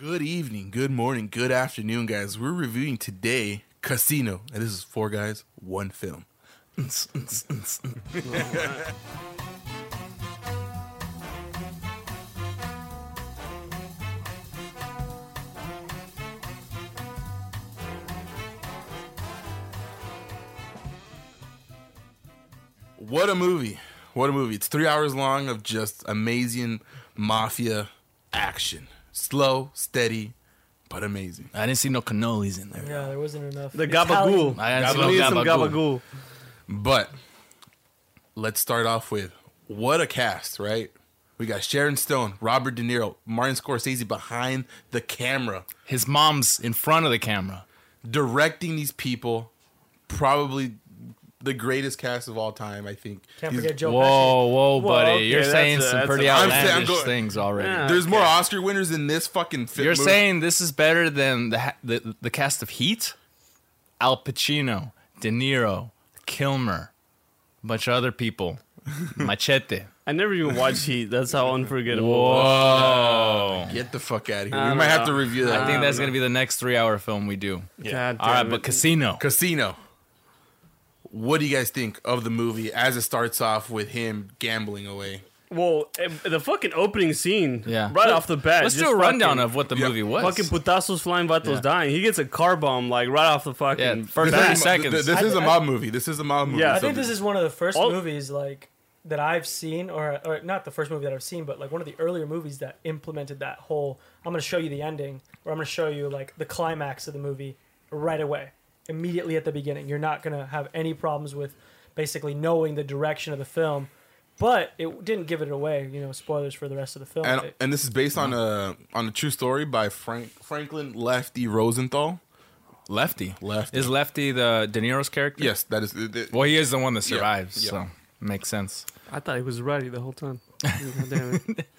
Good evening, good morning, good afternoon, guys. We're reviewing today Casino, and this is four guys, one film. What a movie! What a movie! It's three hours long of just amazing mafia action. Slow, steady, but amazing. I didn't see no cannolis in there. Yeah, there wasn't enough. The Italian- gabagool. I didn't see no need some gabagool. gabagool. But let's start off with what a cast, right? We got Sharon Stone, Robert De Niro, Martin Scorsese behind the camera, His mom's in front of the camera. directing these people. Probably the greatest cast of all time, I think. Can't These- forget Joe Whoa, whoa, Well, buddy! okay, You're that's saying a- some that's pretty a- I'm saying- I'm outlandish going- things already. Yeah. There's more Oscar winners in this fucking film. You're saying this is better than the, the the cast of Heat? Al Pacino, De Niro, Kilmer, a bunch of other people, Machete. I never even watched Heat. That's how unforgettable. it was. Whoa! Get the fuck out of here. I We don't might have to review that. I think that's gonna be the next three-hour film we do. God All right, damn but. Casino. Casino. What do you guys think of the movie as it starts off with him gambling away? Well, eh, the fucking opening scene, Yeah. right off the bat. Let's just do a rundown fucking- of what the Yeah. movie was. Fucking putazos flying, vatos Yeah. dying. He gets a car bomb like right off the fucking. Yeah, first This 30 is- seconds. th- This I- is a I- mob movie. This is a mob movie. Yeah. I think this is one of the first All- movies like that I've seen, or or not the first movie that I've seen, but like one of the earlier movies that implemented that whole. I'm going to show you the ending, or I'm going to show you like the climax of the movie right away, immediately at the beginning. You're not going to have any problems with basically knowing the direction of the film, but it didn't give it away. You know, spoilers for the rest of the film. and It- and this is based on a on a true story by Frank Franklin Lefty Rosenthal. Lefty. Lefty. Is Lefty the De Niro's character? Yes, that is. it- it- Well, he is the one that survives, yeah. so makes sense. I thought he was righty the whole time. Damn it.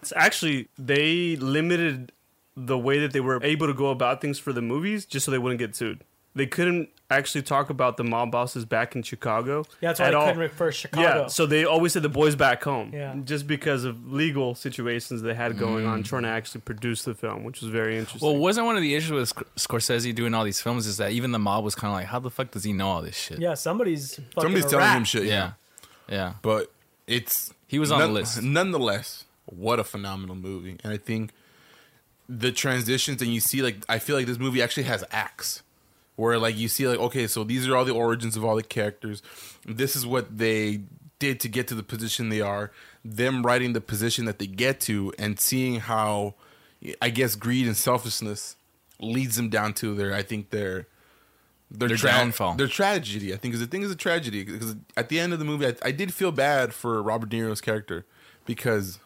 It's actually they limited the way that they were able to go about things for the movies just so they wouldn't get sued. They couldn't actually talk about the mob bosses back in Chicago. yeah, that's why at I all. couldn't refer Chicago. Yeah, so they always said the boys back home. Yeah. Just because of legal situations they had going on mm. trying to actually produce the film, which was very interesting. Well, wasn't one of the issues with Scorsese doing all these films is that even the mob was kind of like, how the fuck does he know all this shit? yeah, somebody's fucking somebody's a telling rat. him shit. yeah, yeah. but it's He was on the list. Nonetheless, what a phenomenal movie, and I think the transitions and you see like I feel like this movie actually has acts where like you see like okay, so these are all the origins of all the characters. This is what they did to get to the position they are. Them writing the position that they get to and seeing how I guess greed and selfishness leads them down to their I think their their, Their downfall. their tragedy. I think is the thing is a tragedy because at the end of the movie, I, I did feel bad for Robert De Niro's character because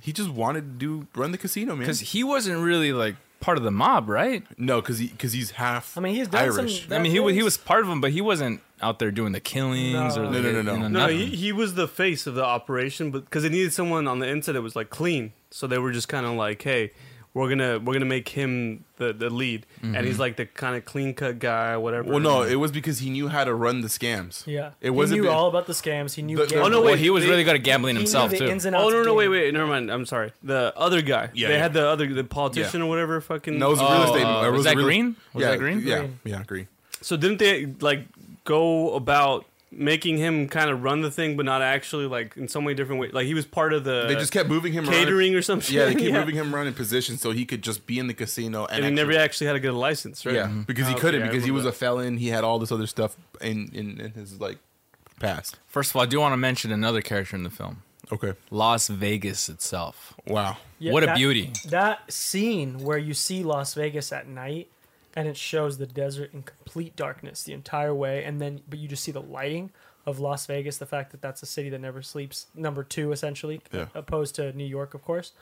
he just wanted to do run the casino, man. Because he wasn't really like part of the mob, right? no, because he because he's half. I mean, he's done some- Irish. That I mean, he wa- he was- was part of them, but he wasn't out there doing the killings or No. the, No, no, no, no. you know, no, nothing. he, he was the face of the operation, but because they needed someone on the inside that was like clean, so they were just kind of like, "Hey, we're gonna we're gonna make him the, the lead," and Mm-hmm. he's like the kind of clean cut guy, whatever. well, no, it was because he knew how to run the scams. Yeah, it wasn't. He knew be- all about the scams. He knew. The- the- Oh, no, wait, he was they- really good at gambling He knew himself the too. ins and Oh outs no no wait wait never mind I'm sorry the other guy Yeah, they yeah. had the other the politician or whatever fucking No, it was Oh, real estate. uh, it was that real- Green? Was yeah, that Green? Yeah, Green. yeah, green. so didn't they like go about making him kind of run the thing but not actually like in so many different ways like he was part of the They just kept moving him around. catering or some shit Yeah, they keep moving him around in position so he could just be in the casino and, and he never actually- actually had to get a license right Yeah, mm-hmm. because he Oh, couldn't okay, because he was remember a felon. He had all this other stuff in in, in his like past. First of all, I do want to mention another character in the film, Okay. Las Vegas itself. Wow. Yeah, what a that- beauty! That scene where you see Las Vegas at night and it shows the desert in complete darkness the entire way, and then but you just see the lighting of Las Vegas, the fact that that's a city that never sleeps, number two essentially, Yeah. opposed to New York, of course.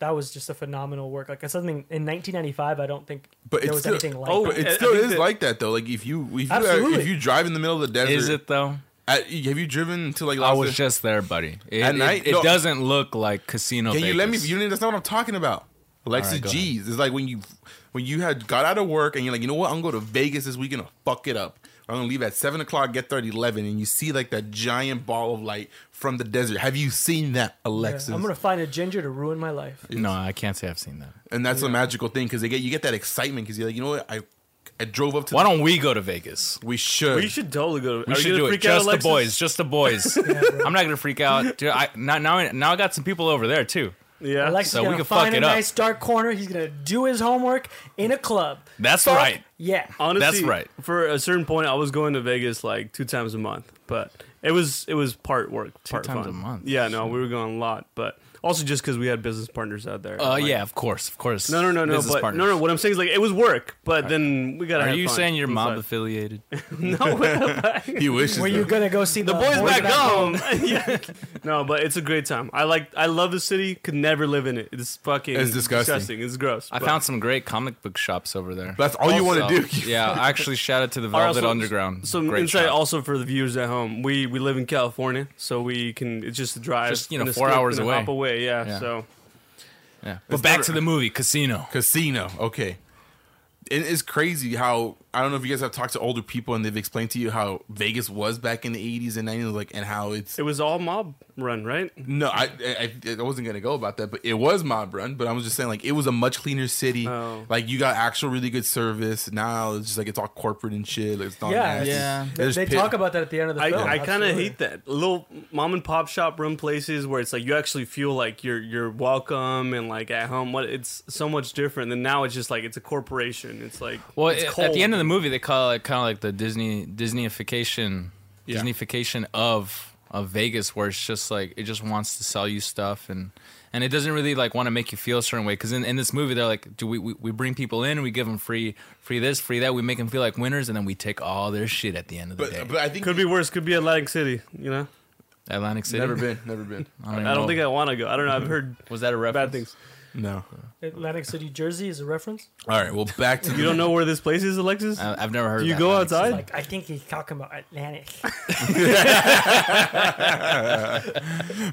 That was just a phenomenal work. Like it's something in 1995, I don't think But there was still- anything like oh, But that. it I- I still is that- like that though. Like if you if you uh, Absolutely. if you drive in the middle of the desert, Is it though? At, have you driven to like I was Vegas? just there, buddy. It, At it- night? it, No. doesn't look like casino. Can you let me? You know, that's not what I'm talking about. Alexis right, go G's. It's like when you when you had got out of work and you're like, you know what? I'm going to Vegas this weekend to fuck it up. I'm gonna leave at seven o'clock, get there at eleven, and you see like that giant ball of light from the desert. Have you seen that, Yeah, Alexis? I'm gonna find a ginger to ruin my life. No, I can't say I've seen that. and that's a magical thing because they get you get that excitement because you're like, you know what, I I drove up to. Why don't we go to Vegas? we should? We should totally go. We Are you should gonna do it. freak out, Just the boys. Just the boys. I'm not gonna freak out. Dude, I, now, now, I- now I got some people over there too. Yeah. Alexis So we gonna can fuck find a it up. nice dark corner. He's gonna do his homework in a club. That's Fuck right. Yeah. Honestly, That's right. For a certain point, I was going to Vegas like two times a month, but it was it was part work, part times fun. a month? Yeah, no, we were going a lot, but also just because we had business partners out there. Uh, Like- yeah, of course, of course. No, no, no, no. But partners. no, no. What I'm saying is like it was work, but then we gotta. Are have you fun saying you're mob affiliated? no, he wishes. Were you gonna go see the, the boys back back home. yeah. No, but it's a great time. I like. I love the city. Could never live in it. It's fucking. It's disgusting. It's gross. I but- found some great comic book shops over there. That's all you want to do. yeah, actually shout out to the All right, Velvet so- Underground. Some Great insight shop. also for the viewers at home. We we live in California, so we can. It's just a drive. Just, you know, four hours away. hop away. Yeah. Yeah. So Yeah. But It's back never- to the movie, Casino. Casino. Okay. It is crazy how I don't know if you guys have talked to older people and they've explained to you how Vegas was back in the 80s and 90s, like, and how it's it was all mob run, right? no, I, I I wasn't gonna go about that, but it was mob run. But I was just saying, like, it was a much cleaner city. Oh. Like, you got actual really good service. Now it's just like it's all corporate and shit. Like, it's all Yeah, nasty. Yeah. They, they pit- talk about that at the end of the I, film. I kind of hate that little mom and pop shop run places where it's like you actually feel like you're you're welcome and like at home. What it's so much different than now. It's just like it's a corporation. It's like Well, it's at- at the end of the movie, they call it kind of like the Disney Disneyification, Yeah. Disneyfication of of Vegas, where it's just like it just wants to sell you stuff and and it doesn't really like want to make you feel a certain way. Because in, in this movie, they're like, do we, we we bring people in we give them free free this, free that, we make them feel like winners, and then we take all their shit at the end of the day. But but I think could be worse. Could be Atlantic City. You know. Atlantic City. never been, never been. I don't, I don't think I want to go. I don't know. I've heard was that a reference. bad things. No. Atlantic City, Jersey is a reference. All right. Well, back to You don't know where this place is, Alexis? I, I've never heard. Do of you go Atlantic outside? Like I think he's talking about Atlantic.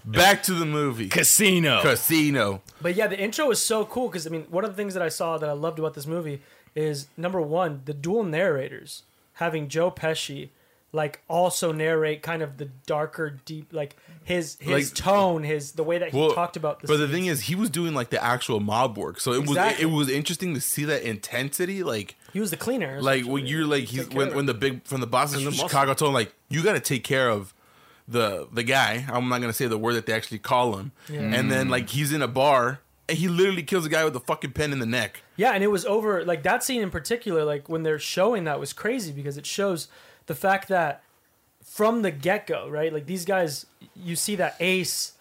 back to the movie. Casino. Casino. But yeah, the intro is so cool because I mean, one of the things that I saw that I loved about this movie is number one, the dual narrators having Joe Pesci like also narrate kind of the darker, deep, like his his Like- tone, his the way that he Well, talked about. The But the thing is, he was doing like the actual mob work, so it Exactly. was it, was interesting to see that intensity. Like he was the cleaner. like when you're like he's when, when the big from the bosses And the from. Chicago told him like you got to take care of the the guy. I'm not gonna say the word that they actually call him. And then like he's in a bar and he literally kills a guy with a fucking pen in the neck. Yeah, and it was over like that scene in particular, like when they're showing that was crazy because it shows the fact that from the get go, right? Like these guys you see that Ace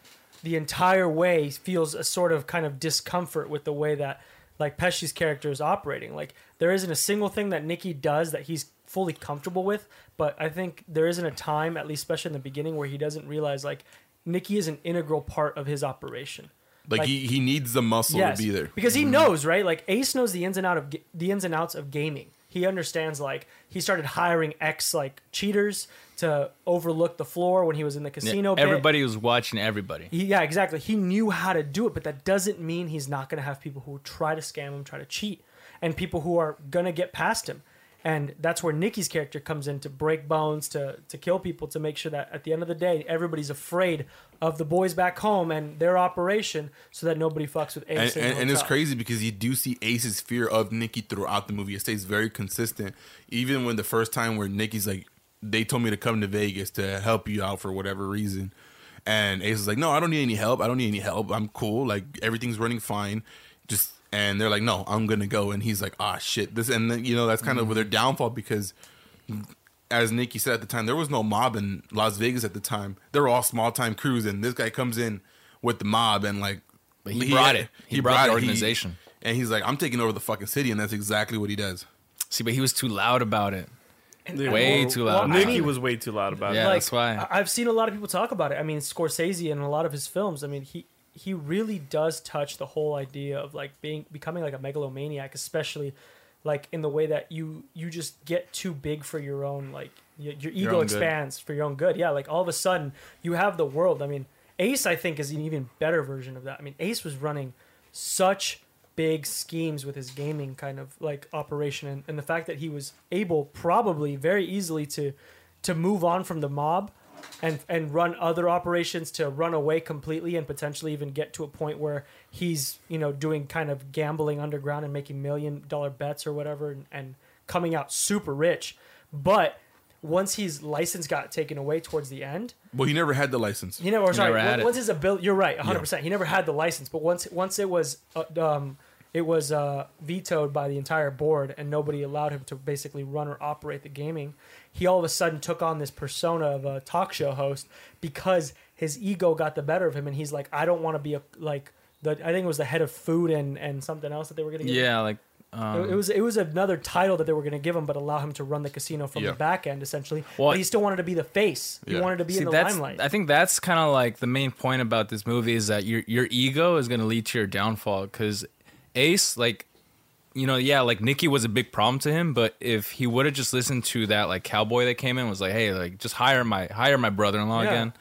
the entire way feels a sort of kind of discomfort with the way that like Pesci's character is operating. Like there isn't a single thing that Nicky does that he's fully comfortable with, but I think there isn't a time, at least especially in the beginning, where he doesn't realize like Nicky is an integral part of his operation. Like, Like- he, he needs the muscle to be there. Because he mm-hmm. knows, right? Like Ace knows the ins and out of the ins and outs of gaming. He understands like he started hiring ex like cheaters to overlook the floor when he was in the Yeah, casino. bit. everybody was watching everybody. He, yeah, exactly. He knew how to do it, but that doesn't mean he's not going to have people who try to scam him, try to cheat, and people who are going to get past him. And that's where Nicky's character comes in to break bones, to to kill people, to make sure that at the end of the day, everybody's afraid of the boys back home and their operation, so that nobody fucks with Ace. and, and, and it's crazy because you do see Ace's fear of Nicky throughout the movie. It stays very consistent. Even when the first time where Nicky's like, they told me to come to Vegas to help you out for whatever reason. And Ace is like, no, I don't need any help. I don't need any help. I'm cool. Like everything's running fine. Just and they're like, no, I'm gonna go. And he's like, ah, shit. This and then you know that's kind of their downfall because, as Nicky said at the time, there was no mob in Las Vegas at the time. They were all small time crews, and this guy comes in with the mob and like. But he brought it. He brought the it. organization. and he's like, I'm taking over the fucking city, and that's exactly what he does. See, but he was too loud about it. Yeah. Way well, too loud. I about Nicky it. mean- was way too loud about Yeah, it. that's why. I- I've seen a lot of people talk about it. I mean, Scorsese in a lot of his films. I mean, he he really does touch the whole idea of like being becoming like a megalomaniac, especially like in the way that you you just get too big for your own like y- your ego good. expands for your own good. Yeah, like all of a sudden you have the world. I mean, Ace I think is an even better version of that. I mean, Ace was running such big schemes with his gaming kind of like operation and, and the fact that he was able probably very easily to to move on from the mob and and run other operations to run away completely and potentially even get to a point where he's you know doing kind of gambling underground and making million dollar bets or whatever and, and coming out super rich but once his license got taken away towards the end Well, he never had the license. he never, or sorry, never had on- it. once his ability, you're right, 100. percent He never had the license, but once once it was uh, um, it was uh, vetoed by the entire board, and nobody allowed him to basically run or operate the gaming. He all of a sudden took on this persona of a talk show host because his ego got the better of him, and he's like, I don't want to be a like the I think it was the head of food and and something else that they were gonna give. him. Yeah, like It- um, it was it was another title that they were going to give him, but allow him to run the casino from Yeah. the back end essentially. Well, but he still wanted to be the face. He wanted to be See, in the limelight. I think that's kind of like the main point about this movie is that your your ego is going to lead to your downfall because Ace, like, you know, yeah, like Nicky was a big problem to him, but if he would have just listened to that like cowboy that came in was like, hey, like just hire my hire my brother in law Yeah. again,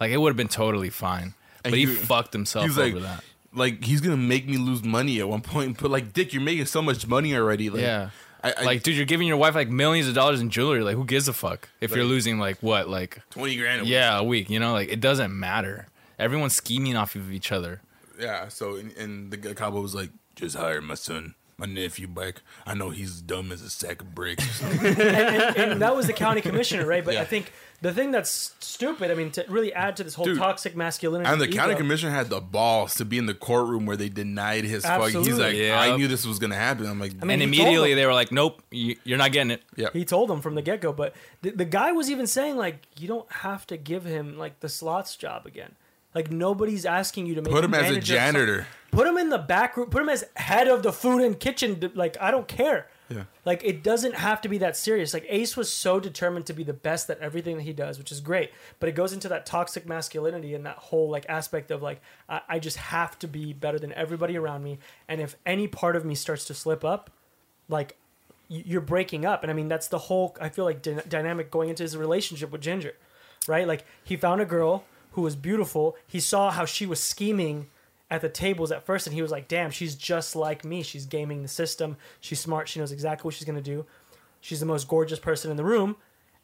like it would have been totally fine. And but he, he- fucked himself He's over like, that. like he's gonna make me lose money at one point. But like, Dick, you're making so much money already. Like, yeah. I, I, like, dude, you're giving your wife like millions of dollars in jewelry. Like, who gives a fuck if you're losing like what, like, twenty grand. A week. yeah, a week? You know, like it doesn't matter. Everyone's scheming off of each other. yeah. So and, and the guy cowboy was like, just hire my son, my nephew back. I know he's dumb as a sack of bricks. and, and, and that was the county commissioner, right? But Yeah. I think the thing that's stupid, I mean, to really add to this whole Dude. toxic masculinity, and the ego- county commissioner had the balls to be in the courtroom where they denied his fuck. He's like, Yeah. I knew this was gonna happen. I'm like, I mean, and immediately they were like, "Nope, you, you're not getting it." yeah. He told them from the get go, but the, the guy was even saying like, you don't have to give him like the slots job again. Like nobody's asking you to make Put him as a manager of some- janitor. Put him in the back room. Put him as head of the food and kitchen. Like I don't care. Yeah. Like it doesn't have to be that serious. Like Ace was so determined to be the best at everything that he does, which is great. But it goes into that toxic masculinity and that whole like aspect of like I, I just have to be better than everybody around me. And if any part of me starts to slip up, like y- you're breaking up. And I mean that's the whole I feel like dy- dynamic going into his relationship with Ginger, right? Like he found a girl who was beautiful. He saw how she was scheming at the tables at first and he was like damn she's just like me she's gaming the system she's smart she knows exactly what she's going to do she's the most gorgeous person in the room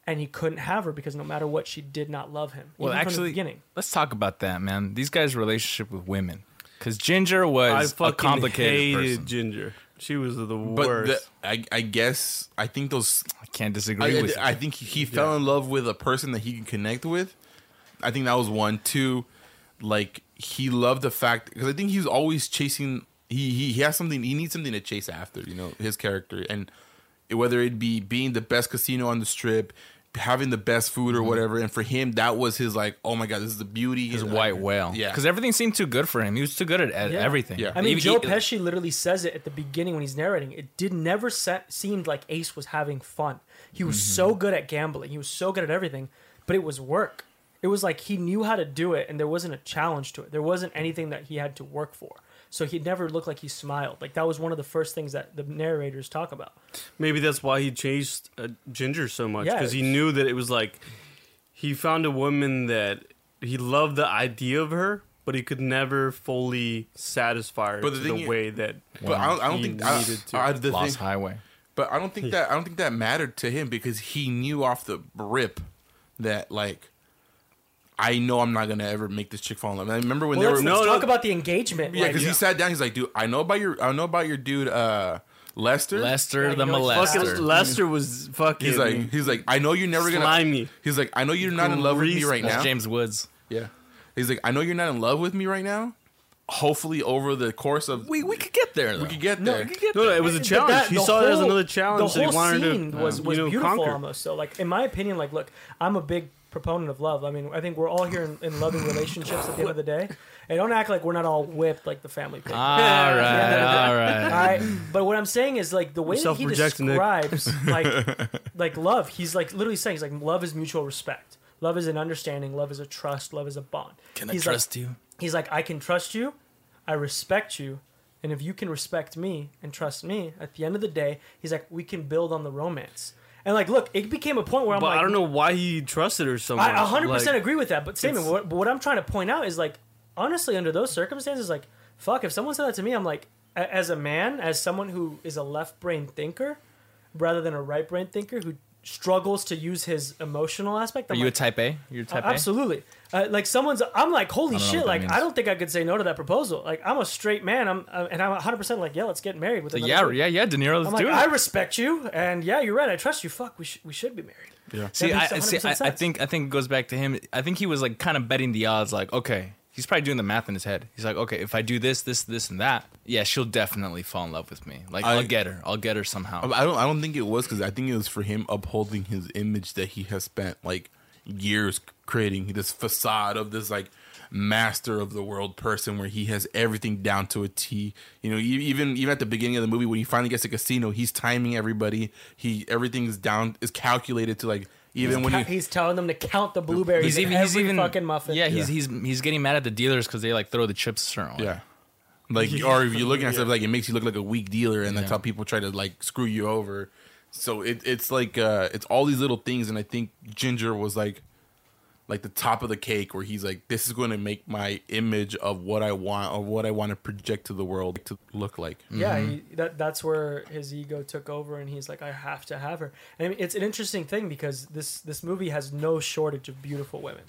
and he couldn't have her because no matter what she did not love him Well, even from the actually, beginning let's talk about that, man. These guys' relationship with women, because Ginger I was a fucking complicated hated person. Ginger. She was the But worst. the, I, I guess I think those. I can't I, disagree with you. I think he fell in love with a person that he can connect with. I think that was one. Two, like he loved the fact because I think he's always chasing. He, he he has something. He needs something to chase after. You know his character and whether it be being the best casino on the strip, having the best food or whatever. And for him, that was his like, oh my god, this is the beauty. His And, white like, whale. Yeah. Because everything seemed too good for him. He was too good at, at Yeah. everything. Yeah. i mean Even- joe he- pesci literally says it at the beginning when he's narrating it did never se- seemed like ace was having fun he was Mm-hmm. so good at gambling he was so good at everything but it was work it was like he knew how to do it and there wasn't a challenge to it there wasn't anything that he had to work for so he never looked like he smiled like that was one of the first things that the narrators talk about Maybe that's why he chased uh, Ginger so much Yeah, because he knew that it was like he found a woman that he loved the idea of her, but he could never fully satisfy her But the to the i- way that. But I don't, I don't he think I, needed to. I, the Lost thing, Highway. But I don't think that I don't think that mattered to him because he knew off the rip that like I know I'm not gonna ever make this chick fall in love. And I remember when well, they let's, were let's no, talk no. about the engagement yeah like, because he sat down. He's like, dude, I know about your I know about your dude uh Lester. Lester Yeah, the you know, it's Fucking molester. Lester was fucking. He's like he's like I know you're never gonna. Slimy. He's like I know you're not in love with me right That's now. James Woods. Yeah. He's like I know you're not in love with me right now. Hopefully over the course of We we could get there. Though. we could get No, there. we could get No, no, it was a challenge. that- he the saw it as another challenge The that whole he wanted scene to was, uh, was you know, beautiful conquer. almost. So, like in my opinion, like look, I'm a big proponent of love. I mean, I think we're all here in, in loving relationships at the end of the day. And don't act like we're not all whipped like the family pig. All right, Yeah. all all right. right, but what I'm saying is like the way that he self-projecting, Nick. describes like like love. He's like literally saying he's like love is mutual respect. Love is an understanding. Love is a trust. Love is a bond. Can I he's trust like, you? He's like I can trust you. I respect you. And if you can respect me and trust me, at the end of the day, he's like, we can build on the romance. And like, look, it became a point where I'm But like, I don't know why he trusted her so much. I 100 percent agree with that. But Simon, what, what I'm trying to point out is like, honestly, under those circumstances, like, fuck, if someone said that to me, I'm like, a- as a man, as someone who is a left brain thinker rather than a right brain thinker who struggles to use his emotional aspect. Are I'm you a type A? You're a type A. absolutely. Uh, like someone's, I'm like, holy I don't know shit! Like means. I don't think I could say no to that proposal. Like I'm a straight man. I'm uh, and I'm 100 percent like, yeah, let's get married. With yeah, yeah, yeah, De Niro, let's like, do it. I respect you, and yeah, you're right. I trust you. Fuck, we sh- we should be married. Yeah. See, I, see, I, I think I think it goes back to him. I think he was like kind of betting the odds. Like, okay, he's probably doing the math in his head. He's like, okay, if I do this, this, this, and that, yeah, she'll definitely fall in love with me. Like, I, will get her. I'll get her somehow. I don't. I don't think it was because I think it was for him upholding his image that he has spent like years creating this facade of this like master of the world person where he has everything down to a T. You know, even even at the beginning of the movie when he finally gets to casino, he's timing everybody. He everything's down is calculated to like even He's, when ca- he he's telling them to count the blueberries. he's in even every he's even fucking muffin. Yeah, he's Yeah. he's he's getting mad at the dealers because they like throw the chips a certain way. yeah. Like, or if you're looking at stuff like it makes you look like a weak dealer, and that's Yeah. how people try to like screw you over. So it, it's like uh, it's all these little things, and I think Ginger was like, like the top of the cake, where he's like, this is going to make my image of what I want, or what I want to project to the world to look like. Yeah, Mm-hmm. he, that that's where his ego took over, and he's like, I have to have her. And I mean, it's an interesting thing because this this movie has no shortage of beautiful women,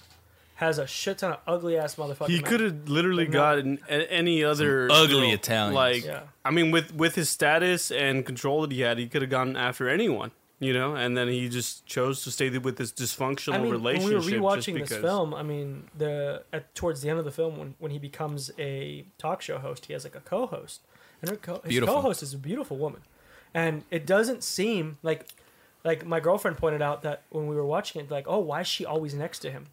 has a shit ton of ugly ass motherfuckers. He could have literally But no. gotten a- any other ugly girl. Italians. Like, Yeah. I mean, with with his status and control that he had, he could have gone after anyone, you know. And then he just chose to stay with this dysfunctional I mean, when relationship. we were just rewatching this film, I mean, the at, towards the end of the film, when, when he becomes a talk show host, he has like a co-host, and her co- his co-host is a beautiful woman, and it doesn't seem like like my girlfriend pointed out that when we were watching it, like, oh, why is she always next to him?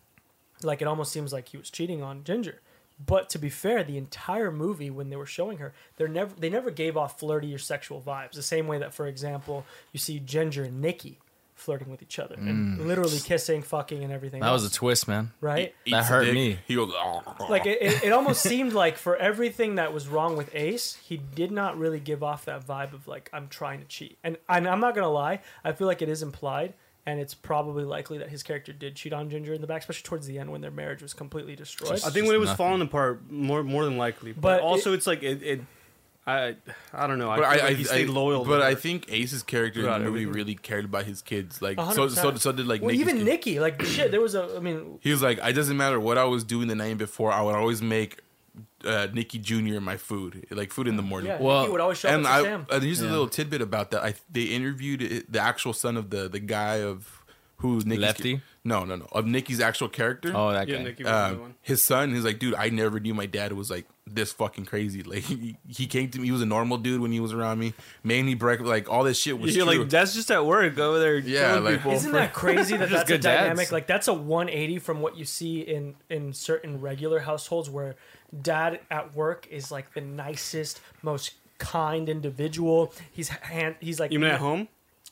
Like it almost seems like he was cheating on Ginger. But to be fair, the entire movie when they were showing her, they never they never gave off flirty or sexual vibes. The same way that, for example, you see Ginger and Nicky flirting with each other and literally kissing, fucking, and everything. Mm. That was a twist, man. right. That hurt me. He goes, "Oh." Like it, it, it almost seemed like for everything that was wrong with Ace, he did not really give off that vibe of like I'm trying to cheat. And, and I'm not gonna lie, I feel like it is implied, and it's probably likely that his character did cheat on Ginger in the back, especially towards the end when their marriage was completely destroyed. Just- I think when it was nothing. falling apart, more more than likely. But, But also, it's like it, it. I I don't know. I But I, like he stayed I- loyal. But I think Ace's character in the movie everything. really cared about his kids. Like, A hundred so, so, so did like well, Nicky's even kid. Nicky, like shit, there was a. I mean, He was like, it doesn't matter what I was doing the night before. I would always make uh, Nicky Jr. my food, like food in the morning. yeah, Well, Nicky would always show up and with I, Sam. uh, here's a little tidbit about that. I they interviewed the actual son of the the guy of who's Nicky's Lefty? No, no, no, of Nicky's actual character. Oh, that yeah, guy. Nicky was the Um, one. his son, he's like, dude, I never knew my dad was like this fucking crazy. Like he, he came to me, he was a normal dude when he was around me. Mainly breakfast, like all this shit was You're true. like that's just at work over there. Yeah, like- people. Isn't that crazy that that's a good dads. dynamic? Like that's a 180 from what you see in in certain regular households where dad at work is like the nicest, most kind individual. He's hand, he's like you mean at home?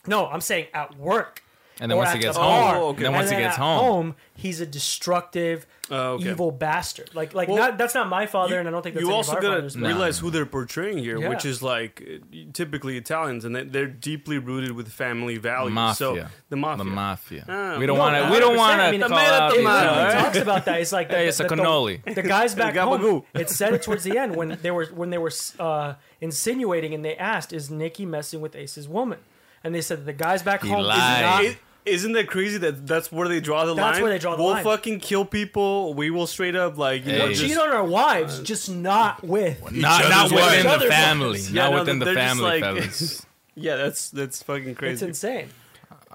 No, I'm saying at work. And then or once he gets the home, bar. Oh, okay. then once And he gets at home, he's a destructive, Oh, okay. evil bastard. Like like Well, not, that's not my father, and I don't think that's you also gotta fathers, but- realize who they're portraying here, Yeah. which is like uh, typically Italians, and they- they're deeply rooted with family values. So the mafia. the mafia. Ah, we don't No, want to. We don't 100%. want I to mean, call tomato, out. It these, tomato, literally uh, talks about that. It's like Hey, it's a the, the- cannoli. The guys back home. It said it towards the end when they were when they were uh, insinuating and they asked, "Is Nicky messing with Ace's woman?" And they said the guys back He home is lied. not. It- isn't that crazy that that's where they draw the line? That's where they draw the we'll line. fucking kill people. We will straight up like you know Hey. just, cheat on our wives, uh, just not with. not other's not wives. within the family. wives. Yeah, Not no, within the family, like- fellas. yeah, that's that's fucking crazy. It's insane.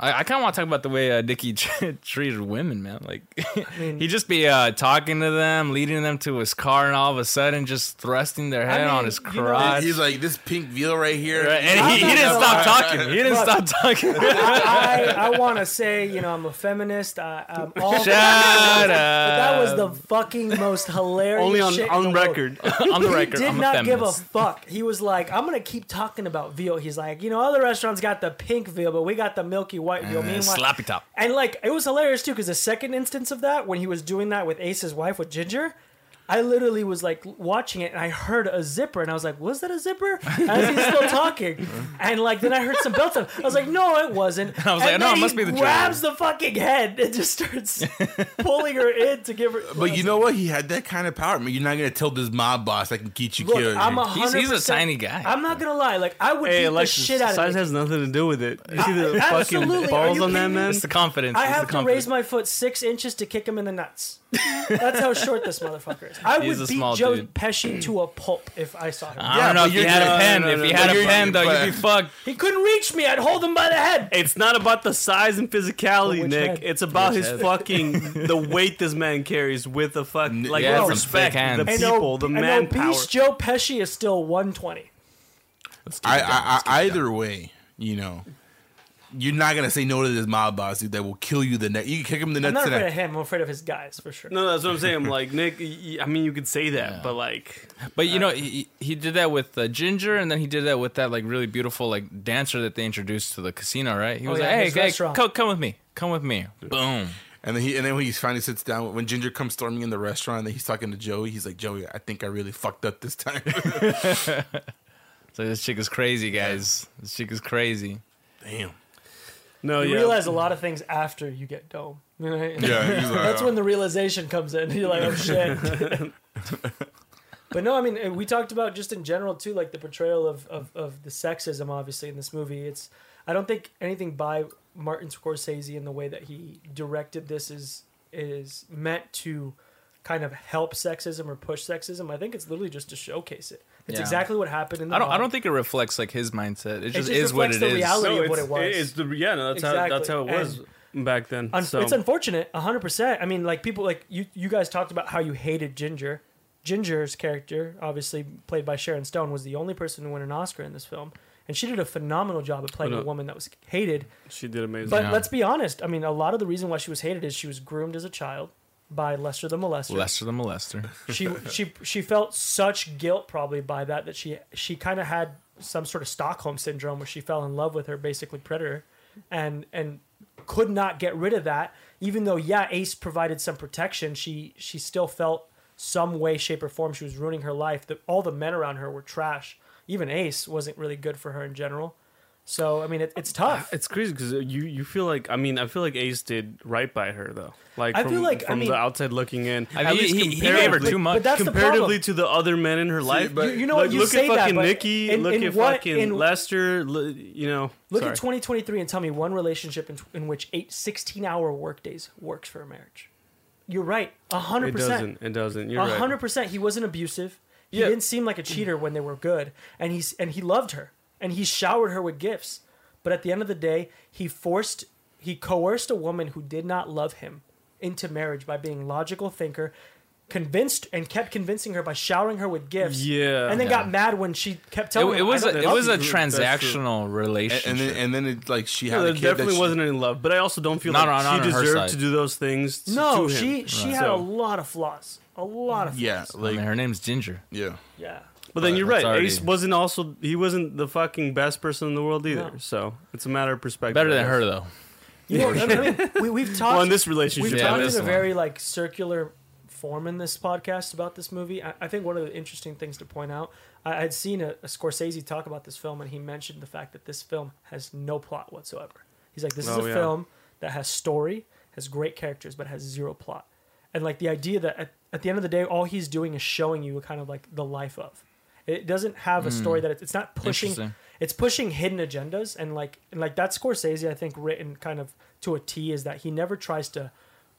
I, I kind of want to talk about the way uh, Dickie treated women, man. Like mean- he just be uh, talking to them, leading them to his car, and all of a sudden just thrusting their head mean, on his you know, crotch. He's like this pink veal right here. Right, and he, he didn't stop gonna talking. He didn't Look. stop talking. I, I, I want to say, you know, I'm a feminist. I, I'm all. Shut But that was the fucking most hilarious. Only on shit in on the world. record. on the He record. did I'm a not give a fuck. He was like, I'm gonna keep talking about veal. He's like, you know, other restaurants got the pink veal, but we got the milky white veal. Uh, Meanwhile, sloppy top. and like it was hilarious too, because the second instance of that, when he was doing that with Ace's wife with Ginger, I literally was like watching it and I heard a zipper and I was like, was that a zipper? As he's still talking. And like then I heard some belts. I was like, no, it wasn't. I was like, no, it must be the grabs the fucking head and just starts pulling her in to give her. But you know what? He had that kind of power. I mean, you're not gonna tell this mob boss I can get you Look, killed. I'm a He's, he's a tiny guy. I'm not gonna lie. Like I would Hey, beat Alexis, the shit out of him. size has nothing to do with it. You see the I- fucking absolutely. Balls on that man? it's the confidence. I It's have the to confidence. raise my foot six inches to kick him in the nuts. That's how short this motherfucker is. I would a beat Joe dude. Pesci to a pulp if I saw him. I Yeah, don't know but if you you're- had no, a pen. no, if no, you no, had a you're- pen, though, but- you'd be fucked. He couldn't reach me. I'd hold him by the head. It's not about the size and physicality, Which Nick. head? It's about Which his head? fucking the weight this man carries with the fuck like Yeah, the some respect, thick hands. the And people, the ob- and manpower. obese Joe Pesci is still 120. I, I, I, either way, you know, you're not gonna say no to this mob boss dude that will kill you the next. You can kick him in the I'm not afraid today. of him. I'm afraid of his guys for sure. No, that's what I'm saying. Like Nick, y- y- I mean, you could say that, but like, But you know, he, he did that with uh, Ginger, and then he did that with that like really beautiful like dancer that they introduced to the casino, right? He Oh, was yeah, like, "Hey, his hey restaurant. come, come with me, come with me." Boom. And then he and then when he finally sits down, when Ginger comes storming in the restaurant, and then he's talking to Joey. He's like, Joey, I think I really fucked up this time. So this chick is crazy, guys. This chick is crazy. Damn. No, you yeah. realize a lot of things after you get dome. Right? Yeah, he's like, That's when the realization comes in. You're like, oh shit. but no, I mean, uh, we talked about just in general too, like the portrayal of, of, of the sexism, obviously in this movie. It's, I don't think anything by Martin Scorsese in the way that he directed this is is meant to kind of help sexism or push sexism. I think it's literally just to showcase it. It's Yeah. exactly what happened in the. I don't. I don't think it reflects like his mindset. It just, just is what reflects it the reality. no, of what it's, it was. It's the yeah, no, that's how that's how it Exactly. was back then. Un- so It's unfortunate, hundred percent. I mean, like people like you. You guys talked about how you hated Ginger. Ginger's character, obviously played by Sharon Stone, was the only person to win an Oscar in this film, and she did a phenomenal job of playing But, a woman that was hated. she did amazing. But Yeah. let's be honest. I mean, a lot of the reason why she was hated is she was groomed as a child by Lester the molester. Lester the molester. she she she felt such guilt probably by that that she she kind of had some sort of Stockholm syndrome where she fell in love with her basically predator, and and could not get rid of that. Even though yeah, Ace provided some protection, she she still felt some way, shape, or form she was ruining her life. That all the men around her were trash. Even Ace wasn't really good for her in general. So I mean, it, it's uh, tough. It's crazy because you you feel like I mean I feel like Ace did right by her though. Like I from, feel like- I from mean- the outside looking in, I at mean, least he, he gave her too much. But that's the comparatively problem. to the other men in her life. but- you, you know like, what you look say at fucking that, Nicky. in, look in at what, fucking in, Lester. li- You know, Look sorry. at 2023 and tell me one relationship in, in which eight 16 hour workdays works for a marriage. You're right. 100%. It doesn't. It doesn't. You're right. hundred percent. He wasn't abusive. He Yeah. didn't seem like a cheater when they were good, and he's and he loved her, and he showered her with gifts. But at the end of the day, he forced, he coerced a woman who did not love him into marriage by being logical thinker, convinced and kept convincing her by showering her with gifts. Yeah. and then Yeah. got mad when she kept It, telling it him, was I a, don't it was a true. transactional relationship. and then and then it like she had Yeah, a there kid that definitely she- wasn't any love, but I also don't feel Not like on- she on deserved to do those things. to- No, to him. she she Right. had So- a lot of flaws. A lot of flaws. Yeah, I like mean, her name's Ginger. yeah. yeah. But then you're right. already- Ace wasn't also he wasn't the fucking best person in the world either. No. So it's a matter of perspective. Better than her though. You know, I mean, we, we've talked. Well, in this We've Yeah, talked in a one. very like circular form in this podcast about this movie. I, I think one of the interesting things to point out, I, I'd seen a, a Scorsese talk about this film, and he mentioned the fact that this film has no plot whatsoever. He's like, this is Oh, a yeah. film that has story, has great characters, but has zero plot. And like the idea that at, at the end of the day, all he's doing is showing you kind of like the life of. It doesn't have a story hmm. that it's, it's not pushing it's pushing hidden agendas and like and like that Scorsese I think written kind of to a T is that he never tries to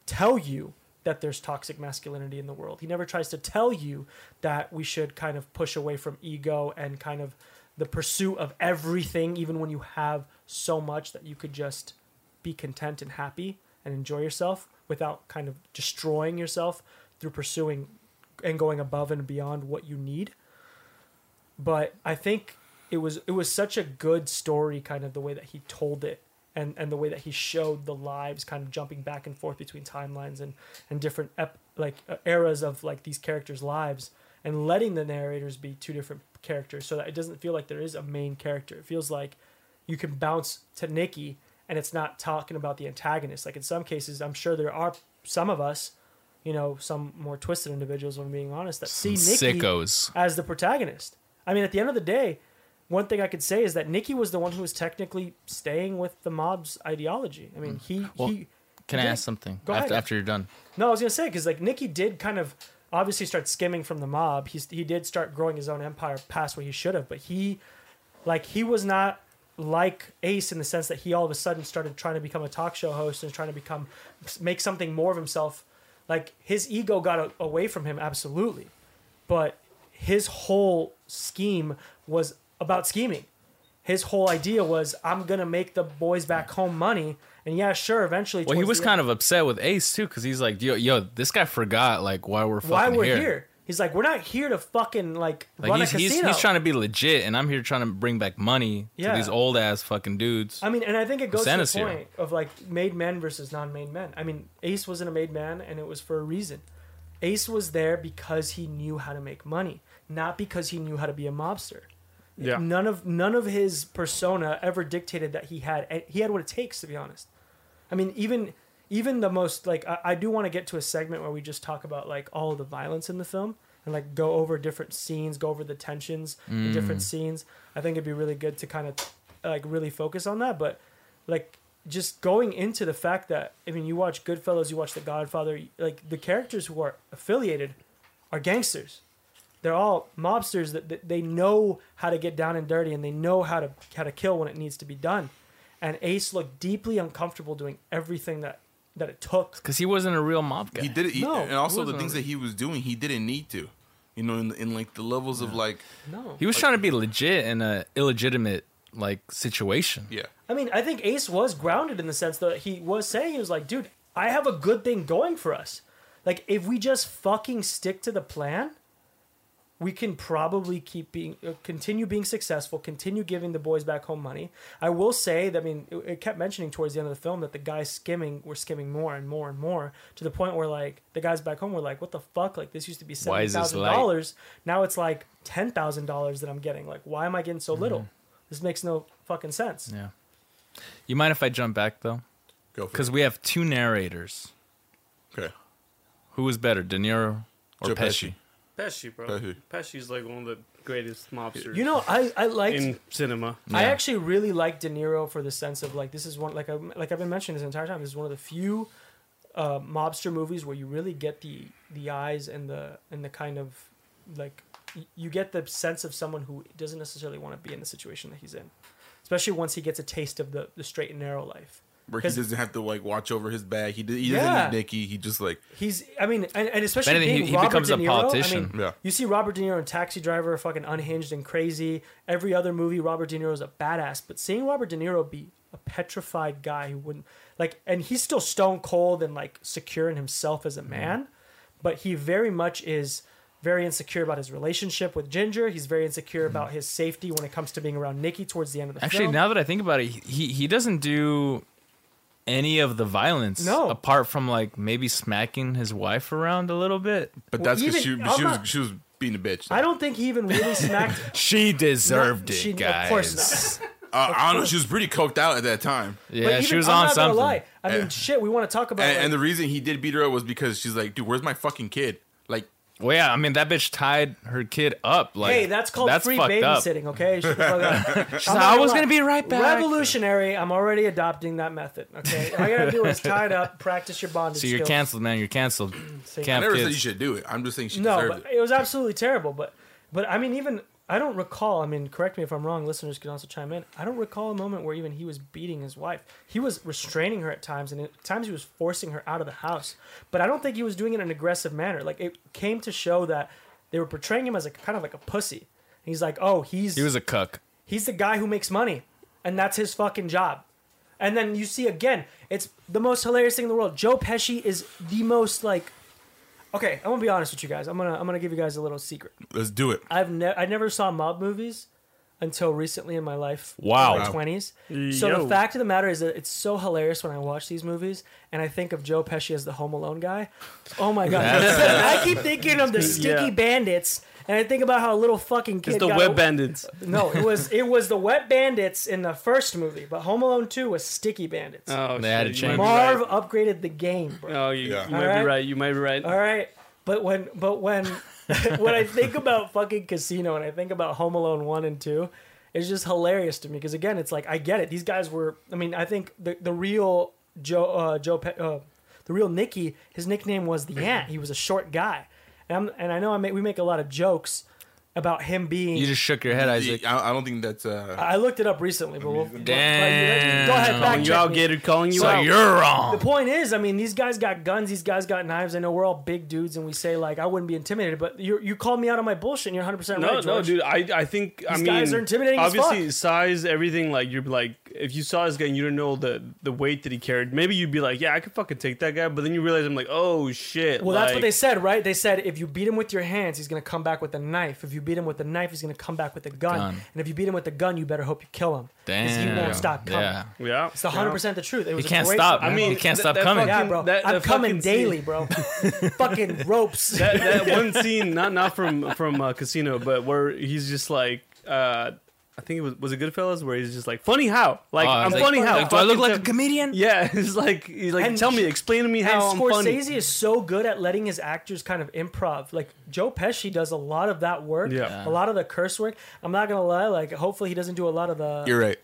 tell you that there's toxic masculinity in the world. He never tries to tell you that we should kind of push away from ego and kind of the pursuit of everything even when you have so much that you could just be content and happy and enjoy yourself without kind of destroying yourself through pursuing and going above and beyond what you need but I think it was it was such a good story, kind of the way that he told it, and and the way that he showed the lives, kind of jumping back and forth between timelines and and different ep- like uh, eras of like these characters' lives, and letting the narrators be two different characters, so that it doesn't feel like there is a main character. It feels like you can bounce to Nicky, and it's not talking about the antagonist. Like in some cases, I'm sure there are some of us you know, some more twisted individuals, if I'm being honest, that see Nicky Sickos. as the protagonist. I mean, at the end of the day, one thing I could say is that Nicky was the one who was technically staying with the mob's ideology. I mean, mm. he Well, he. Can I did- ask something Go ahead. after, after you're done? No, I was gonna say because like Nicky did kind of obviously start skimming from the mob. He's he did start growing his own empire past what he should have, but he like he was not like Ace in the sense that he all of a sudden started trying to become a talk show host and trying to become make something more of himself. Like his ego got a, away from him absolutely, but his whole scheme was about scheming. His whole idea was I'm gonna make the boys back home money, and yeah, sure, eventually. Well, he was kind of upset with Ace too, because he's like, "Yo, yo, this guy forgot like why we're fucking why we're here. here. He's like, we're not here to fucking like, Like run he's, a he's casino. he's trying to be legit, and I'm here trying to bring back money Yeah. to these old ass fucking dudes. I mean, and I think it goes to the here. point of like made men versus non-made men. I mean, Ace wasn't a made man, and it was for a reason. Ace was there because he knew how to make money, not because he knew how to be a mobster. Yeah. None of none of his persona ever dictated that he had he had what it takes to be honest. I mean, even even the most like I, I do want to get to a segment where we just talk about like all the violence in the film and like go over different scenes, go over the tensions in mm. different scenes. I think it'd be really good to kind of like really focus on that. But like just going into the fact that I mean, you watch Goodfellas, you watch The Godfather, like the characters who are affiliated are gangsters. They're all mobsters that, that they know how to get down and dirty and they know how to how to kill when it needs to be done. And Ace looked deeply uncomfortable doing everything that that it took. Because he wasn't a real mob guy. He did it, he, No, and also the things that he was doing, he didn't need to. You know, in, in like the levels of like, No. He was trying to be legit in a illegitimate like situation. yeah, I mean, I think Ace was grounded in the sense that he was saying he was like, dude, I have a good thing going for us. Like, if we just fucking stick to the plan, we can probably keep being, uh, continue being successful, continue giving the boys back home money. I will say that, I mean, it, it kept mentioning towards the end of the film that the guys skimming were skimming more and more and more to the point where, like, the guys back home were like, what the fuck? Like, this used to be Why is this $70,000. Now it's like $10,000 that I'm getting. Like, why am I getting so little? This makes no fucking sense. Yeah. You mind if I jump back though? go Because we have two narrators. Okay, Who was better, De Niro or Joe Pesci? Pesci, bro. Pesci. Pesci's like one of the greatest mobsters You know, I, I liked in cinema. I actually really like De Niro for the sense of like this is one like I like I've been mentioning this entire time. This is one of the few uh, mobster movies where you really get the the eyes and the and the kind of like y- you get the sense of someone who doesn't necessarily want to be in the situation that he's in, especially once he gets a taste of the the straight and narrow life. Where he doesn't have to like watch over his bag. He, did, he doesn't need Nicky. He just like He's, I mean, and, and especially anything, being he- he Robert becomes De a Niro, politician. I mean, Yeah. you see Robert De Niro in Taxi Driver, fucking unhinged and crazy. Every other movie, Robert De Niro is a badass. But seeing Robert De Niro be a petrified guy who wouldn't like, and he's still stone cold and like secure in himself as a mm-hmm. man, but he very much is very insecure about his relationship with Ginger. He's very insecure about mm-hmm. his safety when it comes to being around Nicky towards the end of the Actually, film. now that I think about it, he he doesn't do any of the violence. No. apart from like maybe smacking his wife around a little bit. But that's because she, she was not- she was being a bitch. I don't think he even really smacked. She deserved Not- it, she- of course not. uh, I don't know. She was pretty coked out at that time. Yeah, But she even- was I'm on not gonna something. lie. I mean, Yeah. shit. We want to talk about. And, like- and the reason he did beat her up was because she's like, dude, where's my fucking kid? Like, Well, yeah, I mean that bitch tied her kid up. Like, hey, that's called that's free fucked up. babysitting. Okay, Shut the fuck up. She's I'm like, I was gonna be right back. Revolutionary. I'm already adopting that method. Okay, all you gotta do is tie it up, practice your bondage. So you're skills. canceled, man. You're canceled. See, I never have said you should do it. I'm just saying she No, deserved but it. it was absolutely terrible. But but I mean, even I don't recall. I mean, correct me if I'm wrong. Listeners can also chime in. I don't recall a moment where even he was beating his wife. He was restraining her at times, and at times he was forcing her out of the house. But I don't think he was doing it in an aggressive manner. Like it came to show that they were portraying him as a kind of like a pussy. And he's like, oh, he's He was a cuck. He's the guy who makes money, and that's his fucking job. And then you see again, it's the most hilarious thing in the world. Joe Pesci is the most like. Okay, I'm gonna be honest with you guys. I'm gonna I'm gonna give you guys a little secret. Let's do it. I've never I never saw mob movies until recently in my life. Wow. in my twenties. So Yo. the fact of the matter is that it's so hilarious when I watch these movies and I think of Joe Pesci as the Home Alone guy. Oh my god! I keep thinking of the sticky Yeah. bandits and I think about how a little fucking kid It's the got web bandits. No, it was it was the wet bandits in the first movie, but Home Alone Two was sticky bandits. Oh, They had to shit, change. Marv be upgraded the game, bro. Oh, you, Yeah. you might Alright. be right. You might be right. All right, but when but when when I think about fucking Casino and I think about Home Alone one and two, it's just hilarious to me because again, it's like I get it. These guys were. I mean, I think the the real Joe uh, Joe Pe- uh, the real Nicky, his nickname was the Ant. He was a short guy, and I'm, and I know I make, we make a lot of jokes about him being. You just shook your head, Isaac. I, I don't think that's uh. I looked it up recently, but we'll, Damn. Go ahead, Calling back you check out, me. Gator. Calling you So out. you're wrong. The point is, I mean, these guys got guns, these guys got knives. I know we're all big dudes, and we say like I wouldn't be intimidated, but you you called me out on my bullshit. and You're 100 percent No, right, no, George. dude. I I think I These mean guys are intimidating as Obviously, fuck. size, everything. Like you're like, if you saw this guy and you didn't know the the weight that he carried, maybe you'd be like, yeah, I could fucking take that guy. But then you realize, I'm like, oh shit. Well, that's what they said, right? They said if you beat him with your hands, he's gonna come back with a knife. If you beat him with a knife, he's gonna come back with a gun. Gun. And if you beat him with a gun, you better hope you kill him. Damn. he won't stop coming. Yeah. Yeah, It's 100 percent the truth. It was He can't stop. fucking I mean, movie. he can't that- stop that coming. yeah, bro. that- I'm coming fucking scene- daily, bro. fucking ropes. that that one scene, not not from from uh, Casino, but where he's just like, uh, I think it was was it Goodfellas, where he's just like, funny how, like Oh, I'm like- funny how. like, do I look like a comedian? Yeah, it's like he's like, And tell me, explain to me how and I'm funny. Scorsese is so good at letting his actors kind of improv. Like Joe Pesci does a lot of that work. Yeah. A lot of the curse work. I'm not gonna lie. Like hopefully he doesn't do a lot of the. You're right.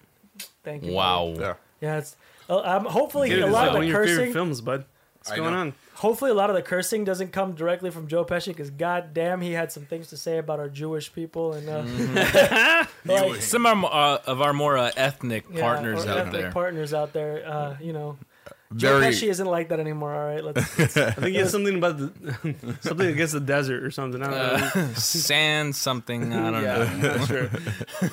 Thank you. Wow. Yeah. Yeah. It's. Uh, um, hopefully Dude, a it's lot like of one the of your favorite cursing. films, bud. What's I going know. on? Hopefully a lot of the cursing doesn't come directly from Joe Pesci because goddamn he had some things to say about our Jewish people and uh, Mm-hmm. like, Some of our, uh, of our more uh, ethnic yeah, partners our out ethnic there. partners out there. Uh, you know, Joe Pesci isn't like that anymore. All right, let's. I think he has something about the something against the desert or something. I don't know. Uh, sand something. I don't yeah, know. Sure.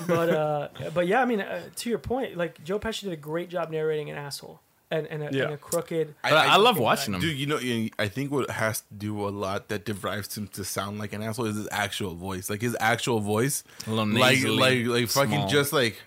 but uh, but yeah, I mean, uh, to your point, like Joe Pesci did a great job narrating an asshole and and a, Yeah. and a crooked. But I, I love watching him, Dude, you know, I think what has to do a lot that derives him to sound like an asshole is his actual voice. Like his actual voice, A little like like like fucking small. just like